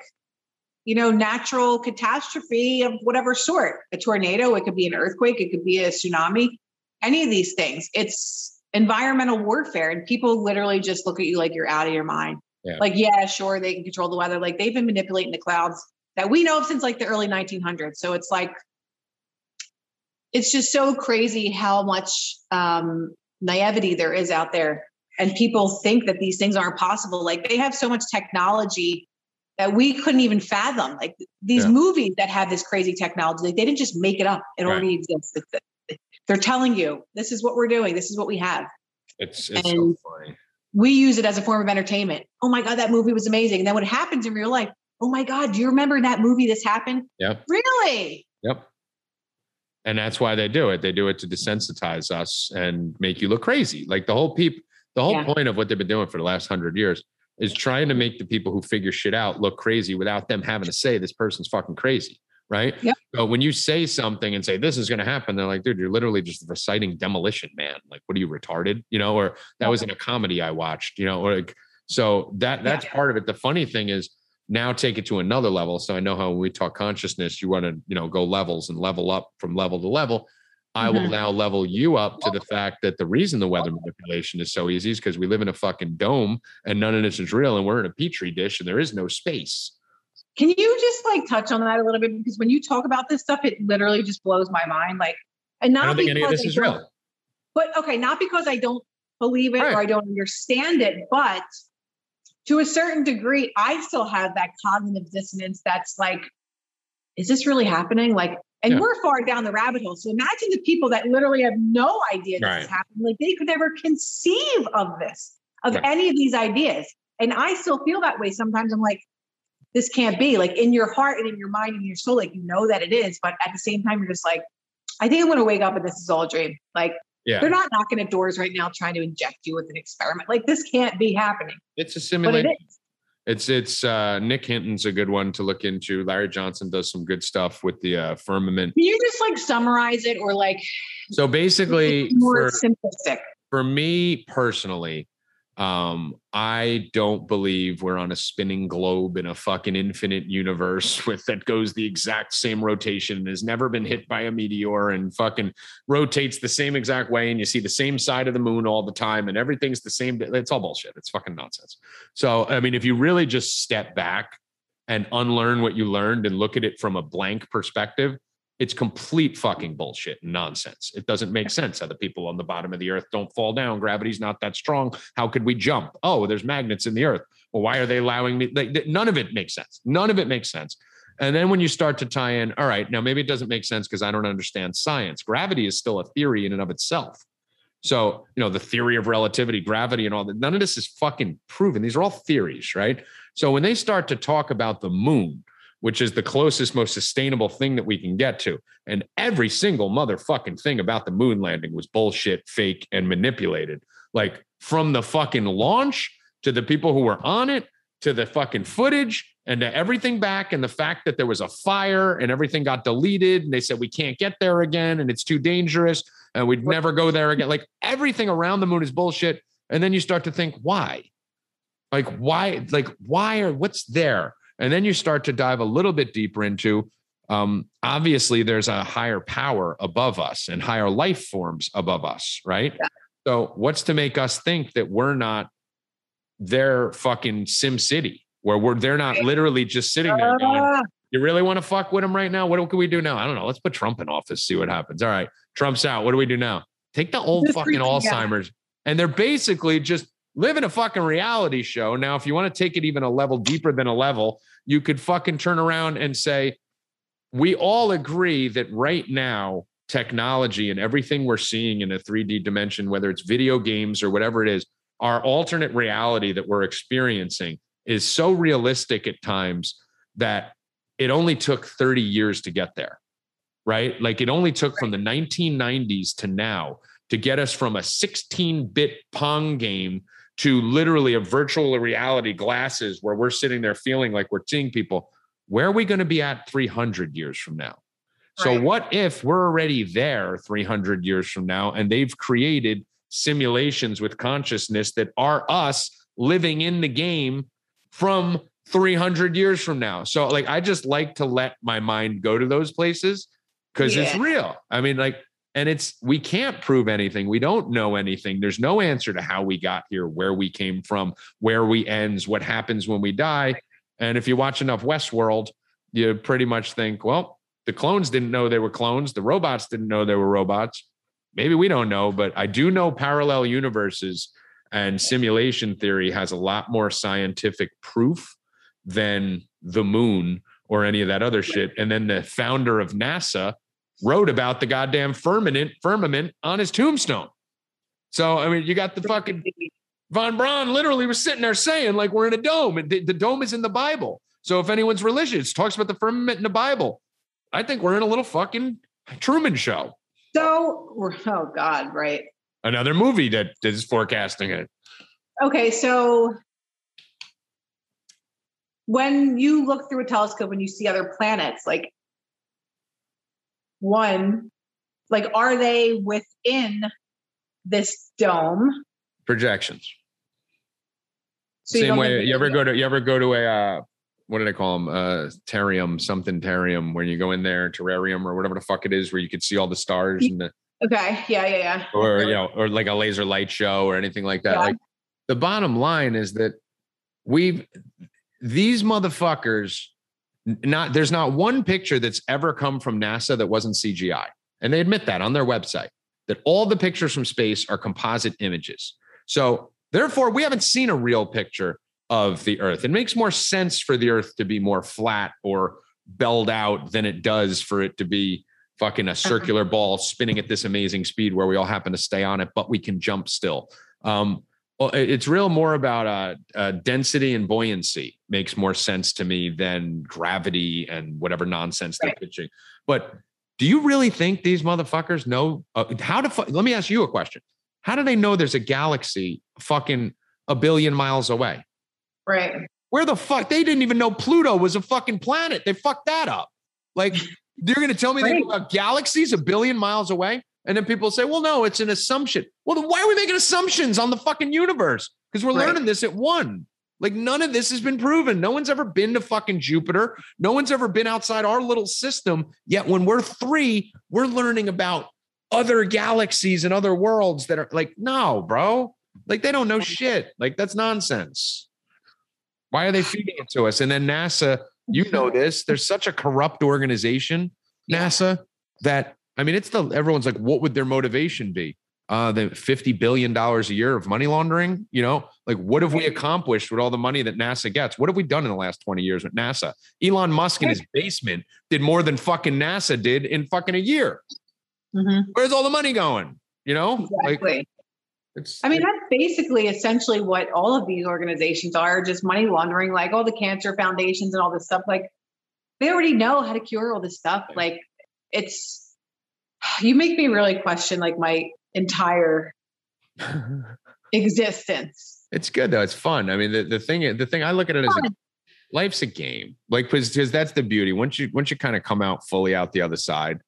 you know, natural catastrophe of whatever sort. A tornado, it could be an earthquake, it could be a tsunami, any of these things. It's environmental warfare, and people literally just look at you like you're out of your mind. Yeah. Like, yeah, sure, they can control the weather. Like they've been manipulating the clouds that we know of since like the early 1900s. So it's like, it's just so crazy how much um, naivety there is out there. And people think that these things aren't possible. Like they have so much technology that we couldn't even fathom. Like these Yeah. movies that have this crazy technology, like they didn't just make it up. It Right. already exists. They're telling you this is what we're doing. This is what we have. It's it's so funny. We use it as a form of entertainment. Oh my God, that movie was amazing. And then what happens in real life? Oh my God, do you remember in that movie this happened? Yep. Really? Yep. And that's why they do it. They do it to desensitize us and make you look crazy. Like the whole peop, the whole Yeah. point of what they've been doing for the last hundred years is trying to make the people who figure shit out look crazy without them having to say this person's fucking crazy. Right. Yep. So when you say something and say this is going to happen, they're like, dude, you're literally just reciting Demolition Man. Like, what are you retarded? You know, or that was in a comedy I watched. You know, or like, so that that's Yeah. part of it. The funny thing is now take it to another level. So I know how when we talk consciousness, you want to, you know, go levels and level up from level to level. I will Mhm. now level you up to the fact that the reason the weather manipulation is so easy is because we live in a fucking dome and none of this is real and we're in a petri dish and there is no space. Can you just like touch on that a little bit? Because when you talk about this stuff, it literally just blows my mind. Like, and not think any of because this I is real. But okay, not because I don't believe it Right. or I don't understand it, but to a certain degree, I still have that cognitive dissonance that's like, is this really happening? Like, and Yeah. we're far down the rabbit hole. So imagine the people that literally have no idea this Right. is happening. Like they could never conceive of this, of Right. any of these ideas. And I still feel that way. Sometimes I'm like, this can't be like in your heart and in your mind and your soul, like you know that it is, but at the same time, you're just like, I think I'm gonna wake up and this is all a dream. Like Yeah. they're not knocking at doors right now trying to inject you with an experiment. Like this can't be happening. It's a But it simulation. It's it's uh Nick Hinton's a good one to look into. Larry Johnson does some good stuff with the uh firmament. Can you just like summarize it or like So basically more for, simplistic? for me personally, um, I don't believe we're on a spinning globe in a fucking infinite universe with that goes the exact same rotation and has never been hit by a meteor and fucking rotates the same exact way and you see the same side of the moon all the time and everything's the same. It's all bullshit. It's fucking nonsense. So I mean, if you really just step back and unlearn what you learned and look at it from a blank perspective, it's complete fucking bullshit and nonsense. It doesn't make sense how the people on the bottom of the earth don't fall down. Gravity's not that strong. How could we jump? Oh, there's magnets in the earth. Well, why are they allowing me? Like, none of it makes sense. None of it makes sense. And then when you start to tie in, all right, now maybe it doesn't make sense because I don't understand science. Gravity is still a theory in and of itself. So, you know, the theory of relativity, gravity, and all that, none of this is fucking proven. These are all theories, right? So when they start to talk about the moon, which is the closest, most sustainable thing that we can get to. And every single motherfucking thing about the moon landing was bullshit, fake, and manipulated. Like from the fucking launch to the people who were on it to the fucking footage and to everything back and the fact that there was a fire and everything got deleted and they said we can't get there again and it's too dangerous and we'd never go there again. Like everything around the moon is bullshit. And then you start to think, why? Like, why? Like, why are what's there? And then you start to dive a little bit deeper into um, obviously there's a higher power above us and higher life forms above us, right? Yeah. So what's to make us think that we're not their fucking Sim City, where we're they're not literally just sitting there going, Ah, you really want to fuck with him right now? What can we do now? I don't know. Let's put Trump in office, see what happens. All right, Trump's out. What do we do now? Take the old fucking freaking out. Alzheimer's, and they're basically just living a fucking reality show. Now, if you want to take it even a level deeper than a level, you could fucking turn around and say, we all agree that right now, technology and everything we're seeing in a 3D dimension, whether it's video games or whatever it is, our alternate reality that we're experiencing is so realistic at times that it only took 30 years to get there, right? Like it only took from the 1990s to now to get us from a 16 bit Pong game to literally a virtual reality glasses where we're sitting there feeling like we're seeing people. Where are we going to be at 300 years from now? So, Right. what if we're already there 300 years from now and they've created simulations with consciousness that are us living in the game from 300 years from now? So, like, I just like to let my mind go to those places because it's real. I mean, like, and it's we can't prove anything. We don't know anything. There's no answer to how we got here, where we came from, where we ends, what happens when we die. And if you watch enough Westworld, you pretty much think, well, the clones didn't know they were clones. The robots didn't know they were robots. Maybe we don't know, but I do know parallel universes and simulation theory has a lot more scientific proof than the moon or any of that other shit. And then the founder of NASA wrote about the goddamn firmament firmament on his tombstone. So I mean, you got the fucking Von Braun literally was sitting there saying, like, we're in a dome, and the, the dome is in the Bible. So if anyone's religious, talks about the firmament in the Bible. I think we're in a little fucking Truman show. So, oh God, right. Another movie that is forecasting it. Okay, so when you look through a telescope and you see other planets, like one, like are they within this dome? Projections. So Same don't way. You ever go to you ever go to a uh, what do they call them? Uh, terrarium, something terrarium, where you go in there, terrarium or whatever the fuck it is, where you could see all the stars and the Okay, yeah, yeah, yeah. or you know, or like a laser light show or anything like that. Yeah. Like the bottom line is that we've these motherfuckers not there's not one picture that's ever come from NASA that wasn't CGI. And they admit that on their website that all the pictures from space are composite images. So therefore we haven't seen a real picture of the earth. It makes more sense for the earth to be more flat or belled out than it does for it to be fucking a circular ball spinning at this amazing speed where we all happen to stay on it, but we can jump still. Um, well, it's real more about uh, uh, density and buoyancy makes more sense to me than gravity and whatever nonsense they're pitching. But do you really think these motherfuckers know uh, how to? Fu- Let me ask you a question. How do they know there's a galaxy fucking a billion miles away? Right. Where the fuck? They didn't even know Pluto was a fucking planet. They fucked that up. Like, you're going to tell me they know about galaxies a billion miles away? And then people say, well, no, it's an assumption. Well, then why are we making assumptions on the fucking universe? Because we're Right. learning this at one. Like, none of this has been proven. No one's ever been to fucking Jupiter. No one's ever been outside our little system. Yet when we're three, we're learning about other galaxies and other worlds that are like, no, bro. Like, they don't know shit. Like, that's nonsense. Why are they feeding it to us? And then NASA, you know this, there's such a corrupt organization, NASA, that I mean, it's the everyone's like, what would their motivation be? Uh, the fifty billion dollars a year of money laundering. You know, like what have we accomplished with all the money that NASA gets? What have we done in the last twenty years with NASA? Elon Musk in his basement did more than fucking NASA did in fucking a year. Mhm. Where's all the money going? You know, like Exactly. it's. I mean, that's basically essentially what all of these organizations are just money laundering, like all the cancer foundations and all this stuff. Like, they already know how to cure all this stuff. Like, it's, you make me really question like my entire existence. It's good though. It's fun. I mean, the, the thing the thing I look at it as a, life's a game. Like because that's the beauty. Once you once you kind of come out fully out the other side,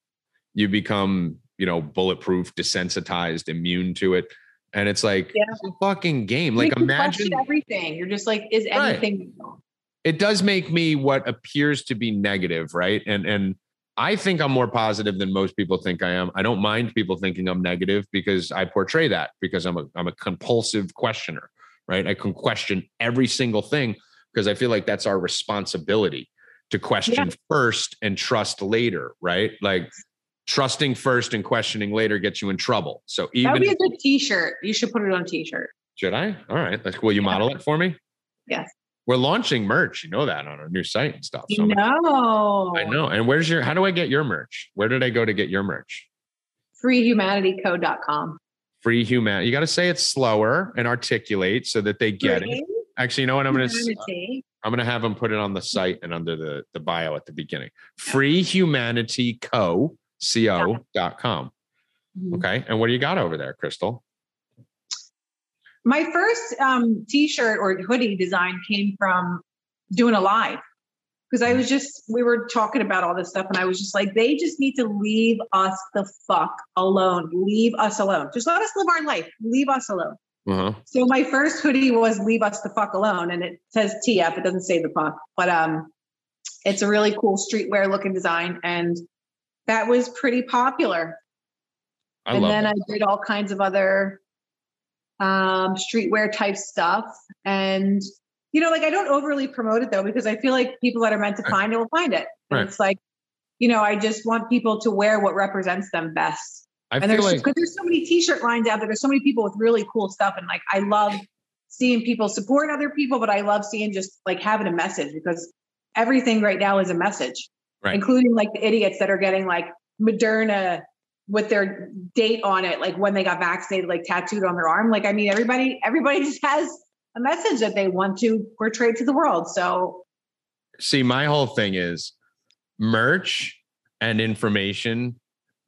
you become you know bulletproof, desensitized, immune to it, and it's like Yeah. it's a fucking game. Like imagine everything. You're just like, is Right. anything real? it does make me what appears to be negative, right? And and I think I'm more positive than most people think I am. I don't mind people thinking I'm negative because I portray that because I'm a I'm a compulsive questioner, right? I can question every single thing because I feel like that's our responsibility to question yeah. first and trust later, right? Like trusting first and questioning later gets you in trouble. So even that would be a good T-shirt. You should put it on a T-shirt. Should I? All right. Like, Will you yeah. model it for me? Yes. We're launching merch. You know that on our new site and stuff. So no. I know. And where's your, how do I get your merch? Where did I go to get your merch? Freehumanityco.com. Free human. You got to say it slower and articulate so that they get Free it. Actually, you know what? I'm going to, I'm going to have them put it on the site and under the, the bio at the beginning. Freehumanityco, co dot com. Mm-hmm. Okay. And what do you got over there, Krystal? My first um, t-shirt or hoodie design came from doing a live because I was just we were talking about all this stuff and I was just like they just need to leave us the fuck alone. Leave us alone. Just let us live our life. Leave us alone. Uh-huh. So my first hoodie was "Leave us the fuck alone," and it says TF. It doesn't say the fuck, but um, it's a really cool streetwear looking design, and that was pretty popular. I and then that. I did all kinds of other um, streetwear type stuff. And, you know, like I don't overly promote it though, because I feel like people that are meant to right. find it will find it. Right. It's like, you know, I just want people to wear what represents them best. I and there's because like- there's so many t-shirt lines out there. There's so many people with really cool stuff. And like I love seeing people support other people, but I love seeing just like having a message because everything right now is a message. Right. Including like the idiots that are getting like Moderna with their date on it, like when they got vaccinated, like tattooed on their arm. Like, I mean, everybody, everybody just has a message that they want to portray to the world. So, see, my whole thing is merch and information,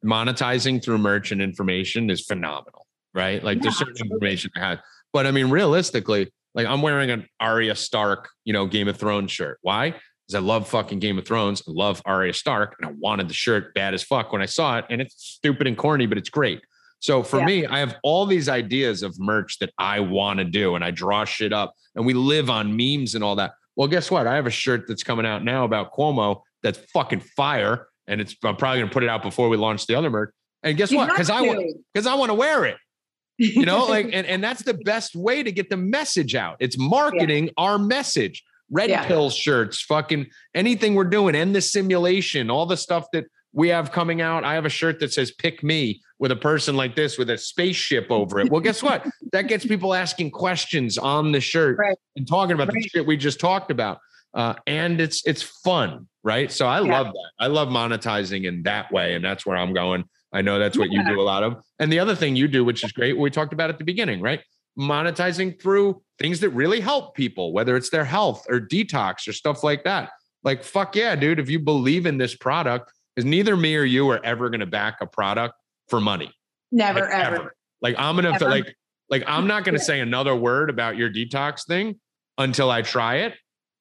monetizing through merch and information is phenomenal, right? Like, yeah, there's certain absolutely. information I had, but I mean, realistically, like I'm wearing an Arya Stark, you know, Game of Thrones shirt. Why? Because I love fucking Game of Thrones. I love Arya Stark, and I wanted the shirt bad as fuck when I saw it. And it's stupid and corny, but it's great. So for yeah. me, I have all these ideas of merch that I want to do, and I draw shit up, and we live on memes and all that. Well, guess what? I have a shirt that's coming out now about Cuomo that's fucking fire, and it's I'm probably gonna put it out before we launch the other merch. And guess what? Because I want because I want to wear it. You know, like and, and that's the best way to get the message out. It's marketing yeah. our message red yeah. pill shirts, fucking anything we're doing, end the simulation, all the stuff that we have coming out. I have a shirt that says pick me with a person like this with a spaceship over it. Well, guess what? that gets people asking questions on the shirt right. and talking about right. the shit we just talked about. Uh, and it's it's fun, right? So I yeah. love that. I love monetizing in that way, and that's where I'm going. I know that's what yeah. you do a lot of. And the other thing you do, which is great, we talked about at the beginning, right? Monetizing through things that really help people, whether it's their health or detox or stuff like that. Like, fuck yeah, dude. If you believe in this product, because neither me or you are ever going to back a product for money. Never, like, ever. ever. Like, I'm going to, like, like, I'm not going to say another word about your detox thing until I try it.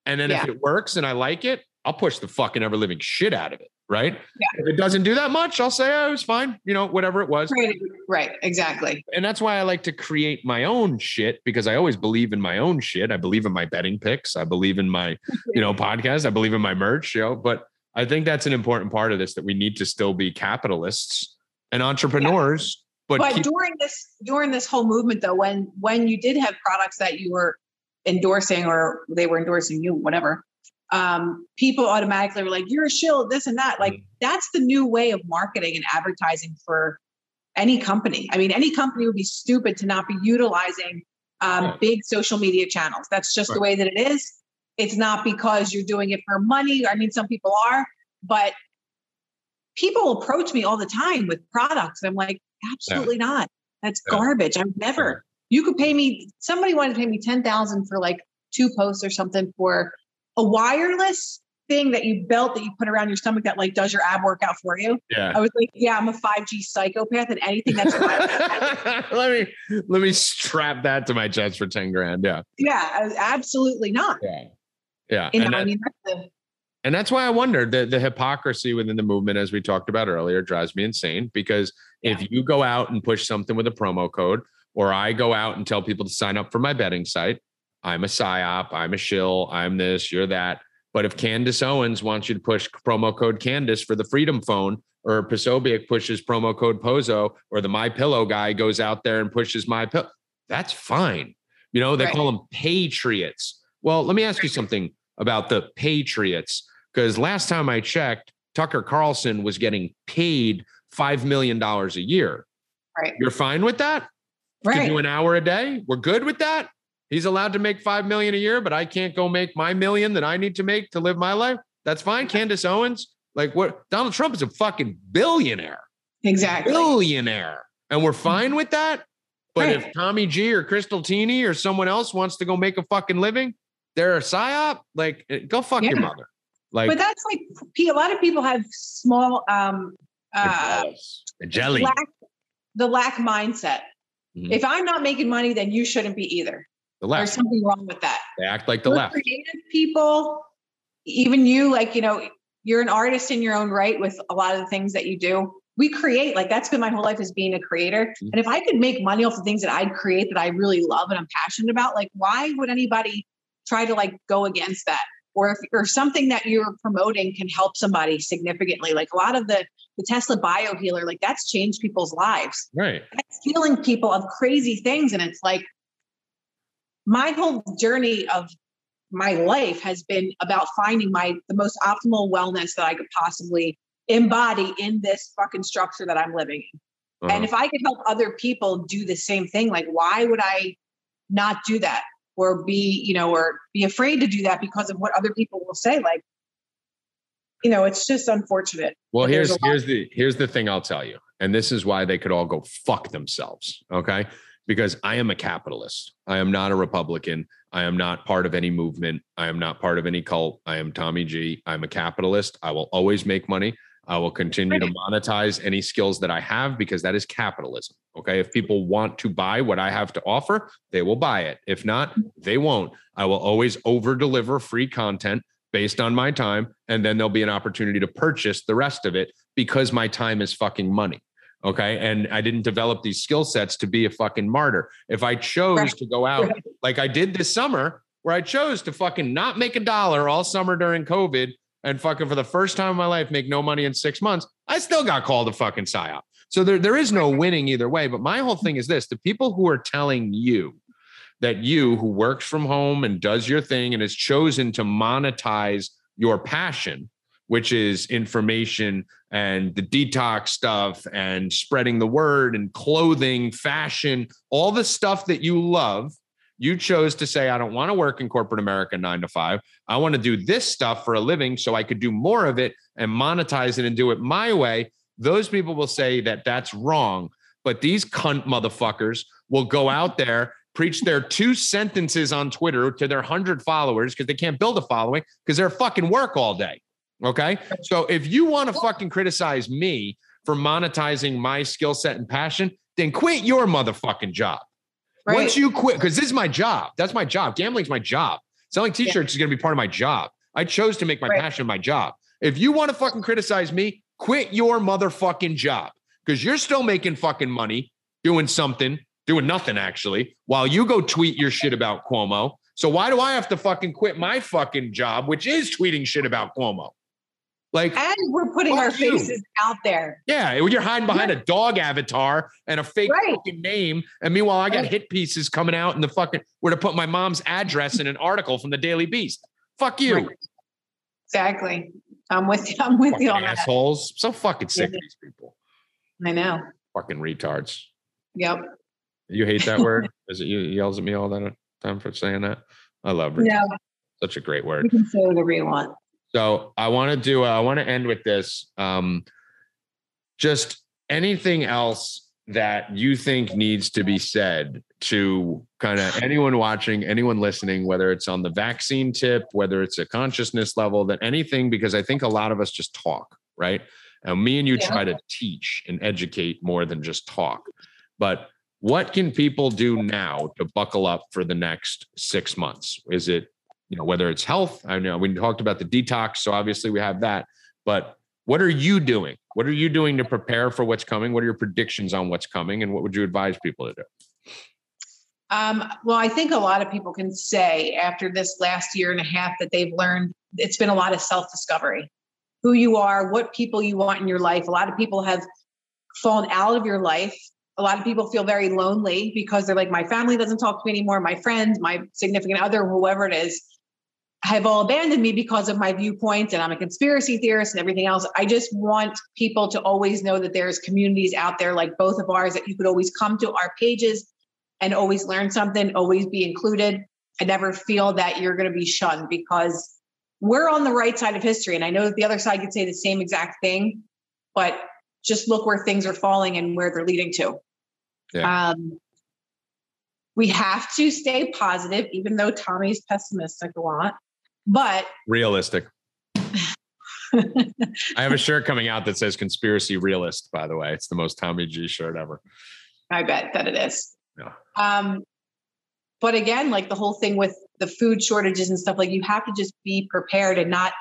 And then yeah. if it works and I like it, I'll push the fucking ever living shit out of it right? Yeah. If it doesn't do that much, I'll say oh, it was fine, you know, whatever it was. Right, right, exactly. And that's why I like to create my own shit because I always believe in my own shit. I believe in my betting picks. I believe in my, you know, podcast. I believe in my merch, you know, but I think that's an important part of this that we need to still be capitalists and entrepreneurs. Yeah. But, but keep- during this during this whole movement though, when when you did have products that you were endorsing or they were endorsing you, whatever, um, people automatically were like, you're a shill, this and that. Like, mm. that's the new way of marketing and advertising for any company. I mean, any company would be stupid to not be utilizing um, yeah. big social media channels. That's just right. the way that it is. It's not because you're doing it for money. I mean, some people are, but people approach me all the time with products. I'm like, absolutely yeah. not. That's yeah. garbage. I would never. You could pay me. Somebody wanted to pay me ten thousand for like two posts or something for a wireless thing that you belt that you put around your stomach that like does your ab workout for you. Yeah. I was like, yeah, I'm a 5G psychopath and anything that's let me let me strap that to my chest for 10 grand. Yeah. Yeah, absolutely not. Yeah. Yeah. Know, and, that, I mean, the, and that's why I wonder the, the hypocrisy within the movement, as we talked about earlier, drives me insane because yeah. if you go out and push something with a promo code, or I go out and tell people to sign up for my betting site, I'm a psyop, I'm a shill, I'm this, you're that. But if Candace Owens wants you to push promo code Candace for the Freedom Phone, or Posobiec pushes promo code Pozo, or the My Pillow guy goes out there and pushes My Pillow, that's fine. You know, they Right. call them patriots. Well, let me ask you something about the patriots, because last time I checked, Tucker Carlson was getting paid $5 million a year. Right. You're fine with that? Could Right. do an hour a day. We're good with that. He's allowed to make five million a year, but I can't go make my million that I need to make to live my life. That's fine. Candace Owens, like what? Donald Trump is a fucking billionaire, Exactly. billionaire, and we're fine with that. But Right. if Tommy G or Krystal Tini or someone else wants to go make a fucking living, they're a psyop. Like, eh, go fuck your mother. Like, but that's like a lot of people have small um uh jelly. lack the lack mindset. Mhm. If I'm not making money, then you shouldn't be either. The There's something wrong with that. They act like the We're left. creative people, even you, like, you know, you're an artist in your own right with a lot of the things that you do. We create, like, that's been my whole life is being a creator. Mm-hmm. And if I could make money off the things that I'd create that I really love and I'm passionate about, like, why would anybody try to like go against that? Or if or something that you're promoting can help somebody significantly. Like a lot of the the Tesla bio healer, like that's changed people's lives Right. that's healing people of crazy things. And it's like my whole journey of my life has been about finding my the most optimal wellness that I could possibly embody in this fucking structure that I'm living in. Uh-huh. And if I could help other people do the same thing, like why would I not do that? Or be, you know, or be afraid to do that because of what other people will say. Like, you know, it's just unfortunate. Well, here's here's the here's the thing I'll tell you, and this is why they could all go fuck themselves. Okay, because I am a capitalist. I am not a Republican. I am not part of any movement. I am not part of any cult. I am Tommy G. I'm a capitalist. I will always make money. I will continue to monetize any skills that I have because that is capitalism. Okay. If people want to buy what I have to offer, they will buy it. If not, they won't. I will always over deliver free content based on my time. And then there'll be an opportunity to purchase the rest of it because my time is fucking money. Okay. And I didn't develop these skill sets to be a fucking martyr. If I chose Right. to go out Right. like I did this summer, where I chose to fucking not make a dollar all summer during COVID and fucking for the first time in my life make no money in six months, I still got called a fucking psyop. So there, there is no winning either way. But my whole thing is this the people who are telling you that you, who works from home and does your thing and has chosen to monetize your passion, which is information and the detox stuff and spreading the word and clothing, fashion, all the stuff that you love. You chose to say, I don't want to work in corporate America nine to five. I want to do this stuff for a living so I could do more of it and monetize it and do it my way. Those people will say that that's wrong. But these cunt motherfuckers will go out there, preach their two sentences on Twitter to their hundred followers because they can't build a following because they're fucking work all day. Okay. So if you want to fucking criticize me for monetizing my skill set and passion, then quit your motherfucking job. Right. Once you quit, because this is my job. That's my job. Gambling's my job. Selling t-shirts is going to be part of my job. I chose to make my Right. passion my job. If you want to fucking criticize me, quit your motherfucking job because you're still making fucking money doing something, doing nothing actually, while you go tweet your shit about Cuomo. So why do I have to fucking quit my fucking job, which is tweeting shit about Cuomo? Like, and we're putting our you. faces out there. yeah, you're hiding behind a dog avatar and a fake Right. fucking name. And meanwhile, I got Right. hit pieces coming out in the fucking where to put my mom's address in an article from the Daily Beast. Fuck you, Right. Exactly. I'm with you. I'm with fucking you on that. assholes. So fucking sick of Yeah. these people. I know. Fucking retards. Yep. You hate that word? Is it you yells at me all the time for saying that? I love it. No, Such a great word. you can say whatever you want. So I want to do. I want to end with this. Um, just anything else that you think needs to be said to kind of anyone watching, anyone listening, whether it's on the vaccine tip, whether it's a consciousness level, that anything, because I think a lot of us just talk, right? And me and you Yeah. try to teach and educate more than just talk. But what can people do now to buckle up for the next six months? Is it you know whether it's health i know we talked about the detox so obviously we have that but what are you doing what are you doing to prepare for what's coming what are your predictions on what's coming and what would you advise people to do Um, well, I think a lot of people can say after this last year and a half that they've learned it's been a lot of self discovery who you are, what people you want in your life. A lot of people have fallen out of your life. A lot of people feel very lonely because they're like, my family doesn't talk to me anymore. My friends, my significant other, whoever it is, have all abandoned me because of my viewpoints and I'm a conspiracy theorist and everything else. I just want people to always know that there's communities out there like both of ours that you could always come to our pages and always learn something, always be included. I never feel that you're going to be shunned because we're on the right side of history. And I know that the other side could say the same exact thing, but just look where things are falling and where they're leading to. Yeah. Um, we have to stay positive, even though Tommy's pessimistic a lot, but realistic. I have a shirt coming out that says conspiracy realist, by the way. It's the most Tommy G shirt ever. I bet that it is. Yeah. Um, but again, like the whole thing with the food shortages and stuff, like you have to just be prepared and not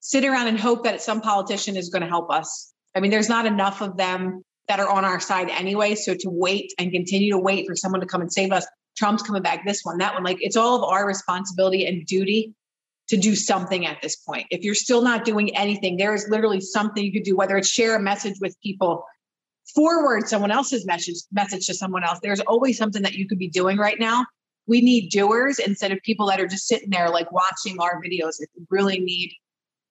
sit around and hope that some politician is going to help us. I mean, there's not enough of them that are on our side anyway. So to wait and continue to wait for someone to come and save us, Trump's coming back, this one, that one, like it's all of our responsibility and duty to do something at this point. If you're still not doing anything, there is literally something you could do, whether it's share a message with people, forward someone else's message message to someone else. There's always something that you could be doing right now we need doers instead of people that are just sitting there like watching our videos. If we really need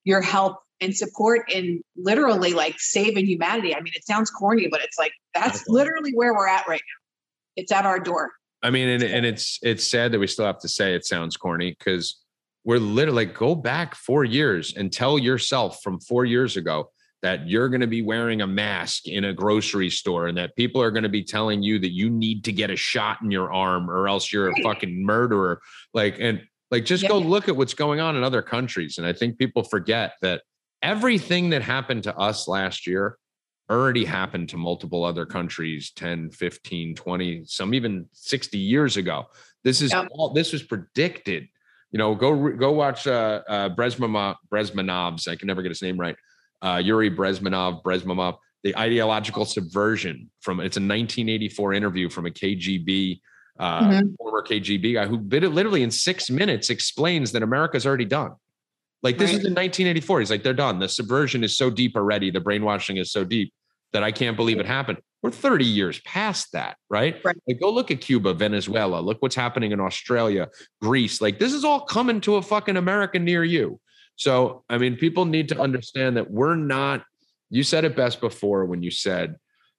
your help and support in literally like saving humanity. I mean, it sounds corny, but it's like that's literally where we're at right now. It's at our door. I mean, and, and it's it's sad that we still have to say it sounds corny because we're literally like go back four years and tell yourself from four years ago that you're going to be wearing a mask in a grocery store and that people are going to be telling you that you need to get a shot in your arm or else you're a fucking murderer. Like and like just yeah. go look at what's going on in other countries and i think people forget that everything that happened to us last year already happened to multiple other countries 10 15 20 some even 60 years ago. This is all this was predicted you know go go watch uh uh Bresmanov, Bresmanovs i can never get his name right uh, Yuri Brezmanov, Brezmanov, the ideological subversion from it's a 1984 interview from a KGB uh, mm-hmm. former KGB guy who literally in six minutes explains that America's already done. Like this right. is in 1984. He's like, they're done. The subversion is so deep already. The brainwashing is so deep that I can't believe it happened. We're 30 years past that, right? right? Like, go look at Cuba, Venezuela. Look what's happening in Australia, Greece. Like, this is all coming to a fucking America near you. So, I mean, people need to understand that we're not, you said it best before when you said,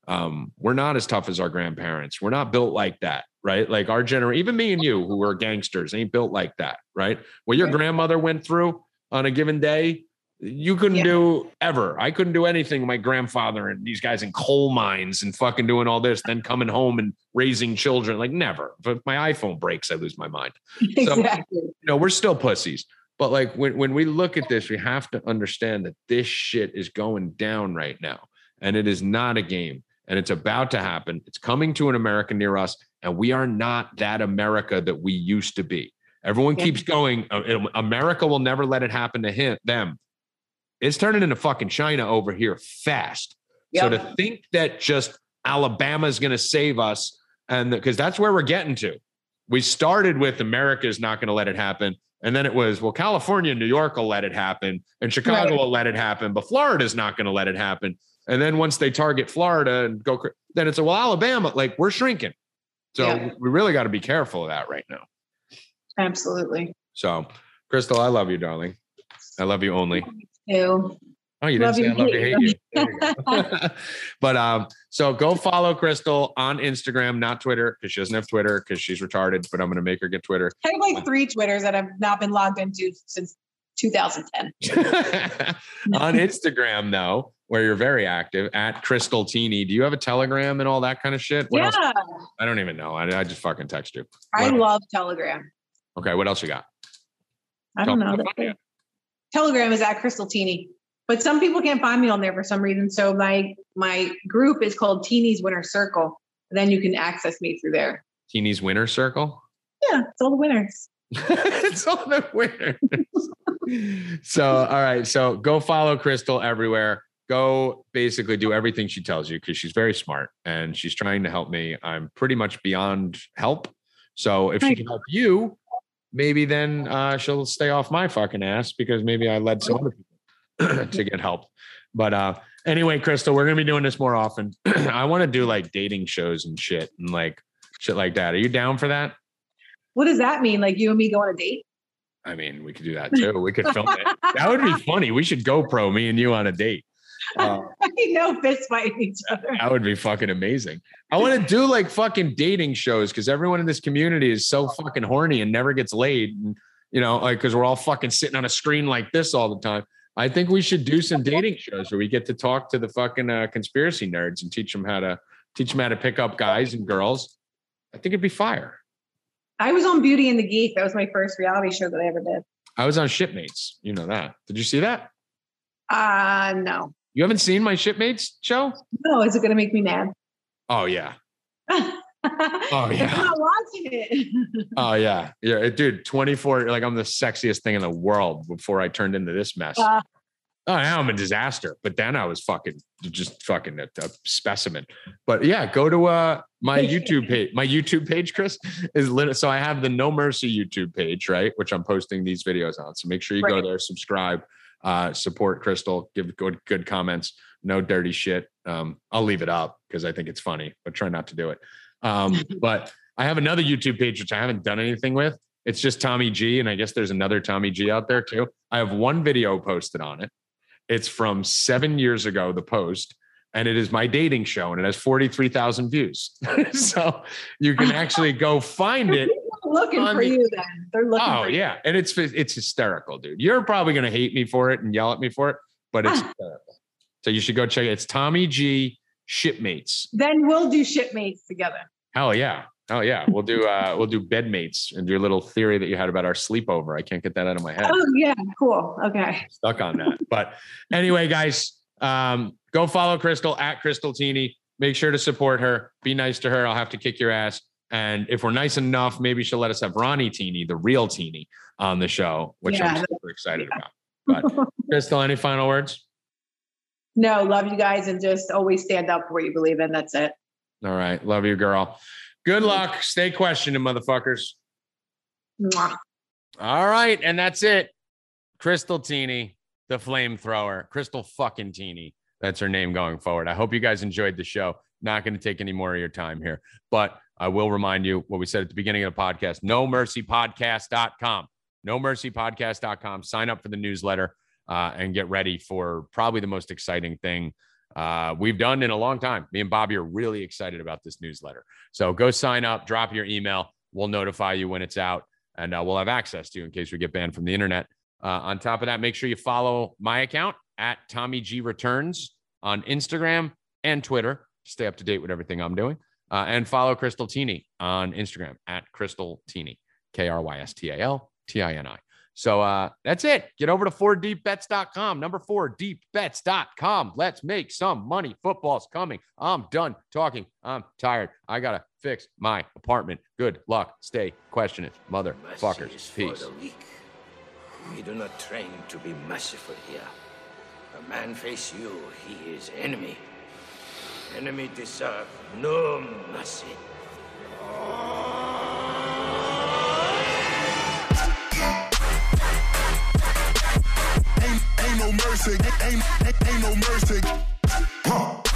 um, we're not as tough as our grandparents. We're not built like that, right? Like our generation, even me and you who are gangsters ain't built like that, right? What your grandmother went through on a given day, you couldn't yeah. do ever. I couldn't do anything. My grandfather and these guys in coal mines and fucking doing all this, then coming home and raising children, like never. If my iPhone breaks, I lose my mind. So, exactly. you know, we're still pussies. But like when, when we look at this, we have to understand that this shit is going down right now. And it is not a game. And it's about to happen. It's coming to an America near us. And we are not that America that we used to be. Everyone keeps going, uh, America will never let it happen to him, them. It's turning into fucking China over here fast. Yep. So to think that just Alabama is going to save us, and because that's where we're getting to. We started with America is not going to let it happen. And then it was, well, California and New York will let it happen, and Chicago right. will let it happen, but Florida's not going to let it happen. And then once they target Florida and go, then it's a well, Alabama, like we're shrinking. So yeah. we really got to be careful of that right now. Absolutely. So, Krystal, I love you, darling. I love you only. You Oh, you didn't love say you, I love you, hate you. you but um, so go follow Krystal on Instagram, not Twitter, because she doesn't have Twitter because she's retarded. But I'm gonna make her get Twitter. I have like three Twitters that I've not been logged into since 2010. on Instagram, though, where you're very active at Krystal Tini. Do you have a Telegram and all that kind of shit? What yeah. Else? I don't even know. I, I just fucking text you. What I else? love Telegram. Okay, what else you got? I don't Tell know. Telegram is at Krystal Tini but some people can't find me on there for some reason. So my my group is called Tini's Winner Circle. Then you can access me through there. Tini's Winner Circle. Yeah, it's all the winners. it's all the winners. so all right, so go follow Krystal everywhere. Go basically do everything she tells you because she's very smart and she's trying to help me. I'm pretty much beyond help. So if she can help you, maybe then uh, she'll stay off my fucking ass because maybe I led some other people to get help. But uh, anyway, Krystal, we're gonna be doing this more often. I want to do like dating shows and shit and like shit like that. Are you down for that? What does that mean? Like you and me go on a date? I mean, we could do that too. We could film it. That would be funny. We should GoPro me and you on a date. Uh, no fist fighting each other. that would be fucking amazing. I want to do like fucking dating shows because everyone in this community is so fucking horny and never gets laid. And, you know, like, because we're all fucking sitting on a screen like this all the time. I think we should do some dating shows where we get to talk to the fucking uh, conspiracy nerds and teach them how to teach them how to pick up guys and girls. I think it'd be fire. I was on Beauty and the Geek. That was my first reality show that I ever did. I was on Shipmates. You know that. Did you see that? Uh no. You haven't seen my Shipmates show? No, is it gonna make me mad? Oh yeah. oh yeah. I'm not watching it. Oh yeah. Yeah, dude, 24 like I'm the sexiest thing in the world before I turned into this mess. Uh, oh, now I'm a disaster. But then I was fucking just fucking a, a specimen. But yeah, go to uh my YouTube page. My YouTube page, Chris, is lit. So I have the No Mercy YouTube page, right? Which I'm posting these videos on. So make sure you go there, subscribe, uh, support Krystal, give good good comments, no dirty shit. Um, I'll leave it up because I think it's funny, but try not to do it. Um, but I have another YouTube page which I haven't done anything with. It's just Tommy G, and I guess there's another Tommy G out there too. I have one video posted on it. It's from seven years ago, the post, and it is my dating show, and it has 43,000 views. so you can actually go find it. Looking for you then. They're looking Oh for you. yeah, and it's it's hysterical, dude. You're probably gonna hate me for it and yell at me for it, but it's hysterical. So you should go check it. It's Tommy G Shipmates. Then we'll do shipmates together. Hell yeah. Oh yeah. We'll do uh we'll do bedmates and do your little theory that you had about our sleepover. I can't get that out of my head. Oh yeah, cool. Okay. Stuck on that. But anyway, guys, um, go follow Krystal at Krystal Tini. Make sure to support her. Be nice to her. I'll have to kick your ass. And if we're nice enough, maybe she'll let us have Ronnie Tini, the real Tini, on the show, which I'm super excited about. But Krystal, any final words? No, love you guys and just always stand up for what you believe in. That's it. All right. Love you, girl. Good luck. Stay questioning, motherfuckers. Mwah. All right, and that's it. Krystal Tini, the flamethrower. Krystal fucking Tini. That's her name going forward. I hope you guys enjoyed the show. Not going to take any more of your time here, but I will remind you what we said at the beginning of the podcast no mercy podcast.com. No mercy podcast.com. Sign up for the newsletter uh, and get ready for probably the most exciting thing uh, we've done in a long time. Me and Bobby are really excited about this newsletter. So go sign up, drop your email. We'll notify you when it's out and uh, we'll have access to you in case we get banned from the internet. Uh, on top of that, make sure you follow my account at Tommy G Returns on Instagram and Twitter. Stay up to date with everything I'm doing. Uh, and follow Krystal Tini on Instagram at Krystal Tini, K R Y S T A L T I N I. So uh, that's it. Get over to 4deepbets.com. Number four, deepbets.com. Let's make some money. Football's coming. I'm done talking. I'm tired. I got to fix my apartment. Good luck. Stay questioning, motherfuckers. Peace. We do not train to be merciful here. A man face you, he is enemy. Enemy deserve no mercy. Ain't, ain't no mercy. Ain't, ain't, ain't no mercy.